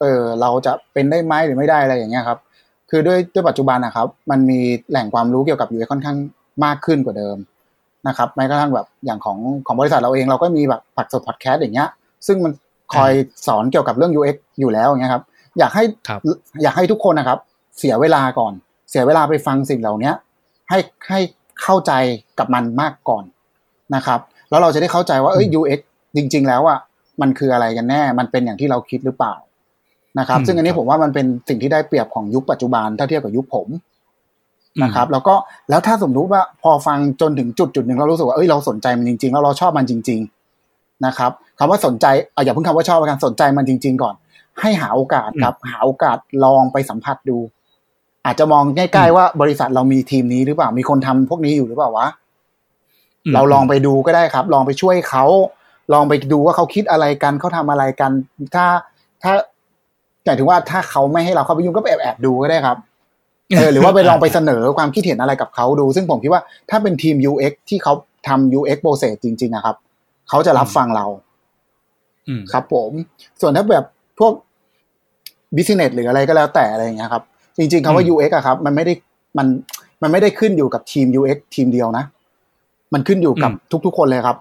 เออเราจะเป็นได้ไหมหรือไม่ได้อะไรอย่างเงี้ยครับ คือด้วยด้วยปัจจุบันนะครับ มันมีแหล่งความรู้เกี่ยวกับ UX ค่อนข้างมากขึ้นกว่าเดิมนะครับแม้กระทั่งแบบอย่างของของบริษัทเราเองเราก็มีแบบผักสดพอดแคสต์อย่างเงี้ย ซึ่งมันคอยสอนเกี่ยวกับเรื่อง UX อยู่แล้วอย่างเงี้ยครับ อยากให้ครับอยากให้ทุกคนนะครับ เสียเวลาก่อน เสียเวลาไปฟังสิ่งเหล่าเนี้ยให้ให้เข้าใจกับมันมากก่อนนะครับ แล้วเราจะได้เข้าใจว่าเอ้ย UX จริง ๆ แล้วอะมันคืออะไรกันแน่ มันเป็นอย่างที่เราคิดหรือเปล่า นะครับอืมซึ่งอันนี้ครับผมว่ามันเป็นสิ่งที่ได้เปรียบของยุคปัจจุบันถ้าเทียบกับยุคผมอืมนะครับแล้วก็แล้วถ้าสมมติว่าพอฟังจนถึงจุดจุดหนึ่งเรารู้สึกว่าเอ้ยเราสนใจมันจริงๆแล้วเราชอบมันจริง ๆนะครับคำว่าสนใจเอาอย่าเพิ่งคำว่าชอบแล้วกันสนใจมันจริง ๆ ก่อน ให้หาโอกาสครับหาโอกาสลองไปสัมผัสดู อาจจะมองใกล้ๆว่าบริษัทเรามีทีมนี้หรือเปล่ามีคนทำพวกนี้อยู่หรือเปล่าวะอืมเราลองไปดูก็ได้ครับ ลองไปช่วยเขาลองไปดูว่าเขาคิดอะไรกันเขาทำอะไรกัน ถ้าถ้า หมายถึงว่าถ้าเขาไม่ให้เราเข้าไปยุ่งก็ไปแอบแอบๆดูก็ได้ครับเออหรือว่าไปลองไปเสนอความคิดเห็นอะไรกับเขาดู ซึ่งผมคิดว่าถ้าเป็นทีม UX ที่เขาทำ UX process จริงๆนะครับ เขาจะรับฟังเราอืมครับผม ส่วนถ้าแบบพวก business หรืออะไรก็แล้วแต่อะไรอย่างเงี้ยครับ จริงๆคำว่า UX อะครับ มันไม่ได้มันมันไม่ได้ขึ้นอยู่กับทีม UX ทีมเดียวนะ มันขึ้นอยู่กับทุกๆคนเลยครับ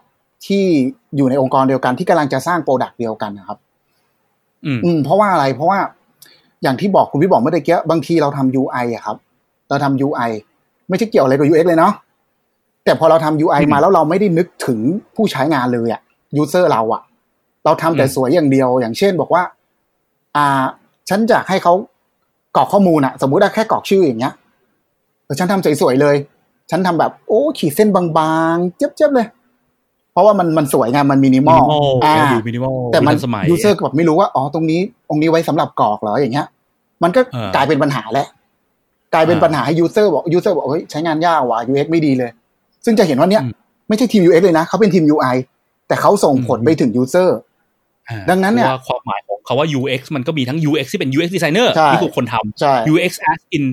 ที่อยู่ในองค์กรเดียวกันที่กำลังจะสร้าง product เดียวกันนะครับ อืมอืมเพราะว่าอะไรเพราะว่า อย่างที่บอกคุณพี่บอกเมื่อตะกี้บางทีเราทำ UI อะครับ เราทำ UI ไม่ใช่เกี่ยวอะไรกับ UX เลยเนาะแต่พอเราทำ UI อืมมาแล้วเราไม่ได้นึกถึงผู้ใช้งานเลยอะ user เราอะเราทำแต่อืมสวยอย่างเดียว อย่างเช่นบอกว่า อ่า ฉันอยากให้เขากรอกข้อมูลอะสมมุติว่าแค่กรอกชื่ออย่างเงี้ยแต่ฉันทำสวยๆเลย ฉันทำแบบ โอ้ขีดเส้นบางๆเจ็บๆเลย เพราะว่ามันมันสวยไงมันมินิมอล minimal อ่าดู minimal แต่มันดูทันสมัย user แบบไม่รู้ว่าอ๋อตรงนี้ตรงนี้ไว้สำหรับกรอกเหรออย่างเงี้ย มันก็เออกลายเป็นปัญหาแล้วกลายเป็นอ่าปัญหาให้ user บอก user บอกเฮ้ยใช้งานยากว่ะ UX ไม่ดีเลย ซึ่งจะเห็นว่าเนี่ยอืมไม่ใช่ทีม UX เลยนะเขาเป็นทีม UI แต่เขาส่งผลอืมไปถึง user อ่ะดังนั้นเนี่ยเพราะว่าความหมายของคำว่า UX มันก็มีทั้ง UX ที่เป็น UX designer ใช่ที่คือคนทำใช่ UX as in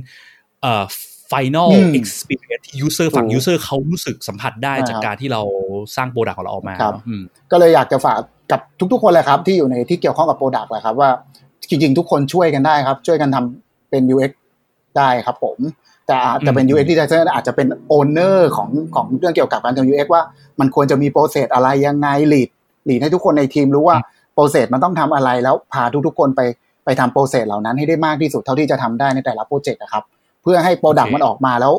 เอ่อ final อืม experience ที่ user ฝั่งถูก user เขารู้สึกสัมผัสได้ใช่จากครับการที่เราสร้าง product ของเราออกมาครับเนอะอืมก็เลยอยากจะฝากกับทุกๆคนเลยครับที่อยู่ในที่เกี่ยวข้องกับ product แหละครับว่าจริงๆทุกคนช่วยกันได้ครับ ช่วยกันทำเป็น UX ได้ครับผม แต่อาจจะเป็นอืม UX designer อาจจะเป็น owner ของของเรื่องเกี่ยวกับการทำ UX ว่ามันควรจะมี process อะไรยังไง lead lead ให้ทุกคนในทีมรู้ว่า process มันต้องทำอะไรแล้วพาทุกๆคนไปไปทำ process เหล่านั้นให้ได้มากที่สุดเท่าที่จะทำได้ในแต่ละโปรเจกต์นะครับ เพื่อให้ product มันออกมาแล้ว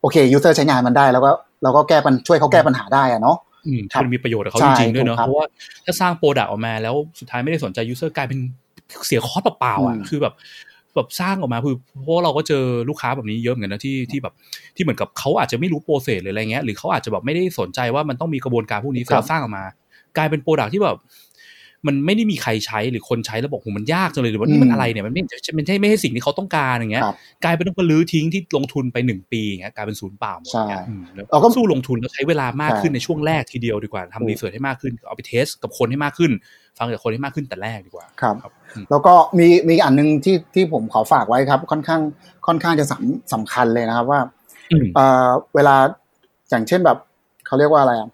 โอเค user ใช้งานมันได้แล้วก็เราก็แก้ปัญหาช่วยเขาแก้ปัญหาได้อะเนาะอืมครับมันมีประโยชน์กับเขาใช่จริงๆด้วยเนาะถูกครับเพราะว่ถ้าสร้าง product ออกมาแล้วสุดท้ายไม่ได้สนใจ user กลายเป็นเสีย cost เปล่าๆอะอืมคือแบบแบบสร้างออกมาคือเพราะว่าเราก็เจอลูกค้าแบบนี้เยอะเหมือนกันนะที่ที่แบบที่เหมือนกับเขาอาจจะไม่รู้ process หรืออะไรเงี้ยหรือเขาอาจจะแบบไม่ได้สนใจว่ามันต้องมีกระบวนการพวกนี้เสร็จแล้วสร้างออกมา กลายเป็นโปรดักที่แบบ มันไม่ได้มีใครใช้หรือคนใช้แล้วบอกโหมันยากจังเลยหรือว่านี่มันอะไรเนี่ยมันไม่มันใช่ไม่ใช่สิ่งที่เขาต้องการอย่างเงี้ยครับกลายเป็นต้องไปรื้อทิ้งที่ลงทุนไปหนึ่งปีอย่างเงี้ยกลายเป็นศูนย์เปล่าหมดใช่เงี้ยอืมแล้วเราก็สู้ลงทุนแล้วใช้เวลามากใช่ขึ้นในช่วงแรกทีเดียวดีกว่าถูทำกรีเสิร์ชให้มากขึ้นเอาไปเทสกับคนให้มากขึ้น ฟังจากคนให้มากขึ้นแต่แรกดีกว่าครับครับอืมแล้วก็มีมีอันหนึงที่ที่ผมขอฝากไว้ครับ ค่อนข้างค่อนข้างจะสำสำคัญเลยนะครับว่าอืมเอ่อเวลาอย่างเช่นแบบเขาเรียกว่าอะไรอะ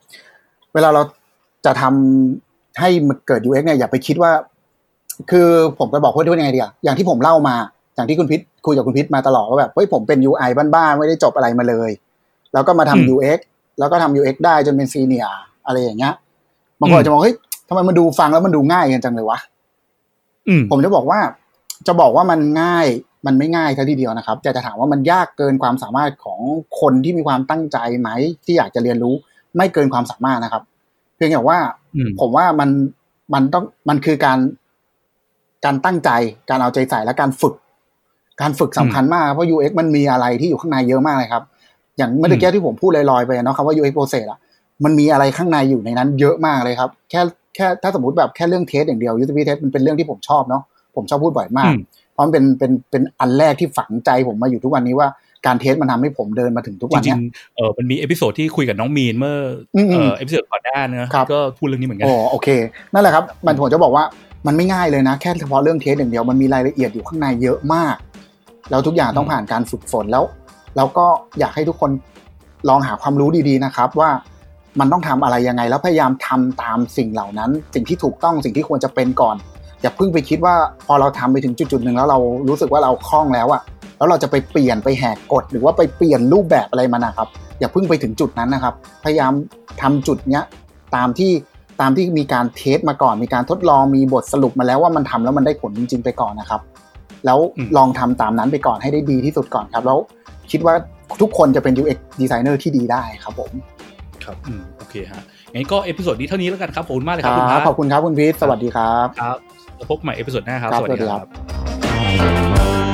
เวลาเราจะทำ ให้มันเกิด UX เนี่ยอย่าไปคิดว่า คือผมก็บอกเพื่อนว่ายังไงดีอะอย่างที่ผมเล่ามา อย่างที่คุณพิษคุยกับคุณพิษมาตลอดว่าแบบเฮ้ยผมเป็น UI บ้านๆไม่ได้จบอะไรมาเลย แล้วก็มาทำอืม UX แล้วก็ทำ UX ได้จนเป็นซีเนียอะไรอย่างเงี้ยบางคนอาจจะมองเฮ้ยทำไมมันดูฟังแล้วมันดูง่ายกันจังเลยวะอืมผมจะบอกว่า จะบอกว่ามันง่ายมันไม่ง่ายซะทีเดียวนะครับแต่จะถามว่ามันยากเกินความสามารถของคนที่มีความตั้งใจไหมที่อยากจะเรียนรู้ ไม่เกินความสามารถนะครับ เพียงแต่ว่าอืม ผมว่ามันมันต้องมันคือการการตั้งใจการเอาใจใส่และการฝึก การฝึกสำคัญมาก เพราะ UX มันมีอะไรที่อยู่ข้างในเยอะมากเลยครับ อย่างเมื่อกี้ที่ผมพูดลอยๆไปอะเนาะคำว่า UX process อะมันมีอะไรข้างในอยู่ในนั้น เยอะมากเลยครับ แค่แค่ถ้าสมมติแบบแค่เรื่องเทสอย่างเดียว usability test มันเป็นเรื่องที่ผมชอบเนาะผมชอบพูดบ่อยมากอืมเพราะมันเป็นเป็นเป็นอันแรกที่ฝังใจผมมาอยู่ทุกวันนี้ว่า การ test มันทำให้ผมเดินมาถึงทุกวันนี้จริงยเออมันมี episode ที่คุยกับน้องมีนเมื่ออมๆเออ episode ก่อนหน้านะครับก็พูดเรื่องนี้เหมือนกันโอ้โอเคนั่นแหละครับ มันผมจะบอกว่ามันไม่ง่ายเลยนะ แค่เฉพาะเรื่อง test อย่างเดียวมันมีรายละเอียดอยู่ข้างในเยอะมาก แล้วทุกอย่างต้องผ่านการฝึกฝนแล้ว แล้วก็อยากให้ทุกคนลองหาความรู้ดีๆนะครับ ว่ามันต้องทำอะไรยังไง แล้วพยายามทำตามสิ่งเหล่านั้น สิ่งที่ถูกต้องสิ่งที่ควรจะเป็นก่อนอย่าเพิ่งไปคิดว่าพอเราทำไปถึงจุดๆหนึ่งแล้วเรารู้สึกว่าเราคล่องแล้วอะ แล้วเราจะไปเปลี่ยนไปแหกกฎหรือว่าไปเปลี่ยนรูปแบบอะไรมันนะครับ อย่าเพิ่งไปถึงจุดนั้นนะครับ พยายามทำจุดเนี้ยตามที่ตามที่มีการเทสมาก่อน มีการทดลองมีบทสรุปมาแล้วว่ามันทำแล้วมันได้ผลจริง ๆ ไปก่อนนะครับ แล้วอืมลองทำตามนั้นไปก่อนให้ได้ดีที่สุดก่อนครับ แล้วคิดว่าทุกคนจะเป็น UX designer ที่ดีได้ครับผม ครับอืมโอเคฮะงั้นก็ episode นี้เท่านี้แล้วกันครับขอบคุณมากเลยครับคุณพัทครับขอบคุณครับคุณพีทสวัสดีครับ ครับแล้วพบใหม่ episodeหน้าครับครับสวัสดีสวัสดีครัรับ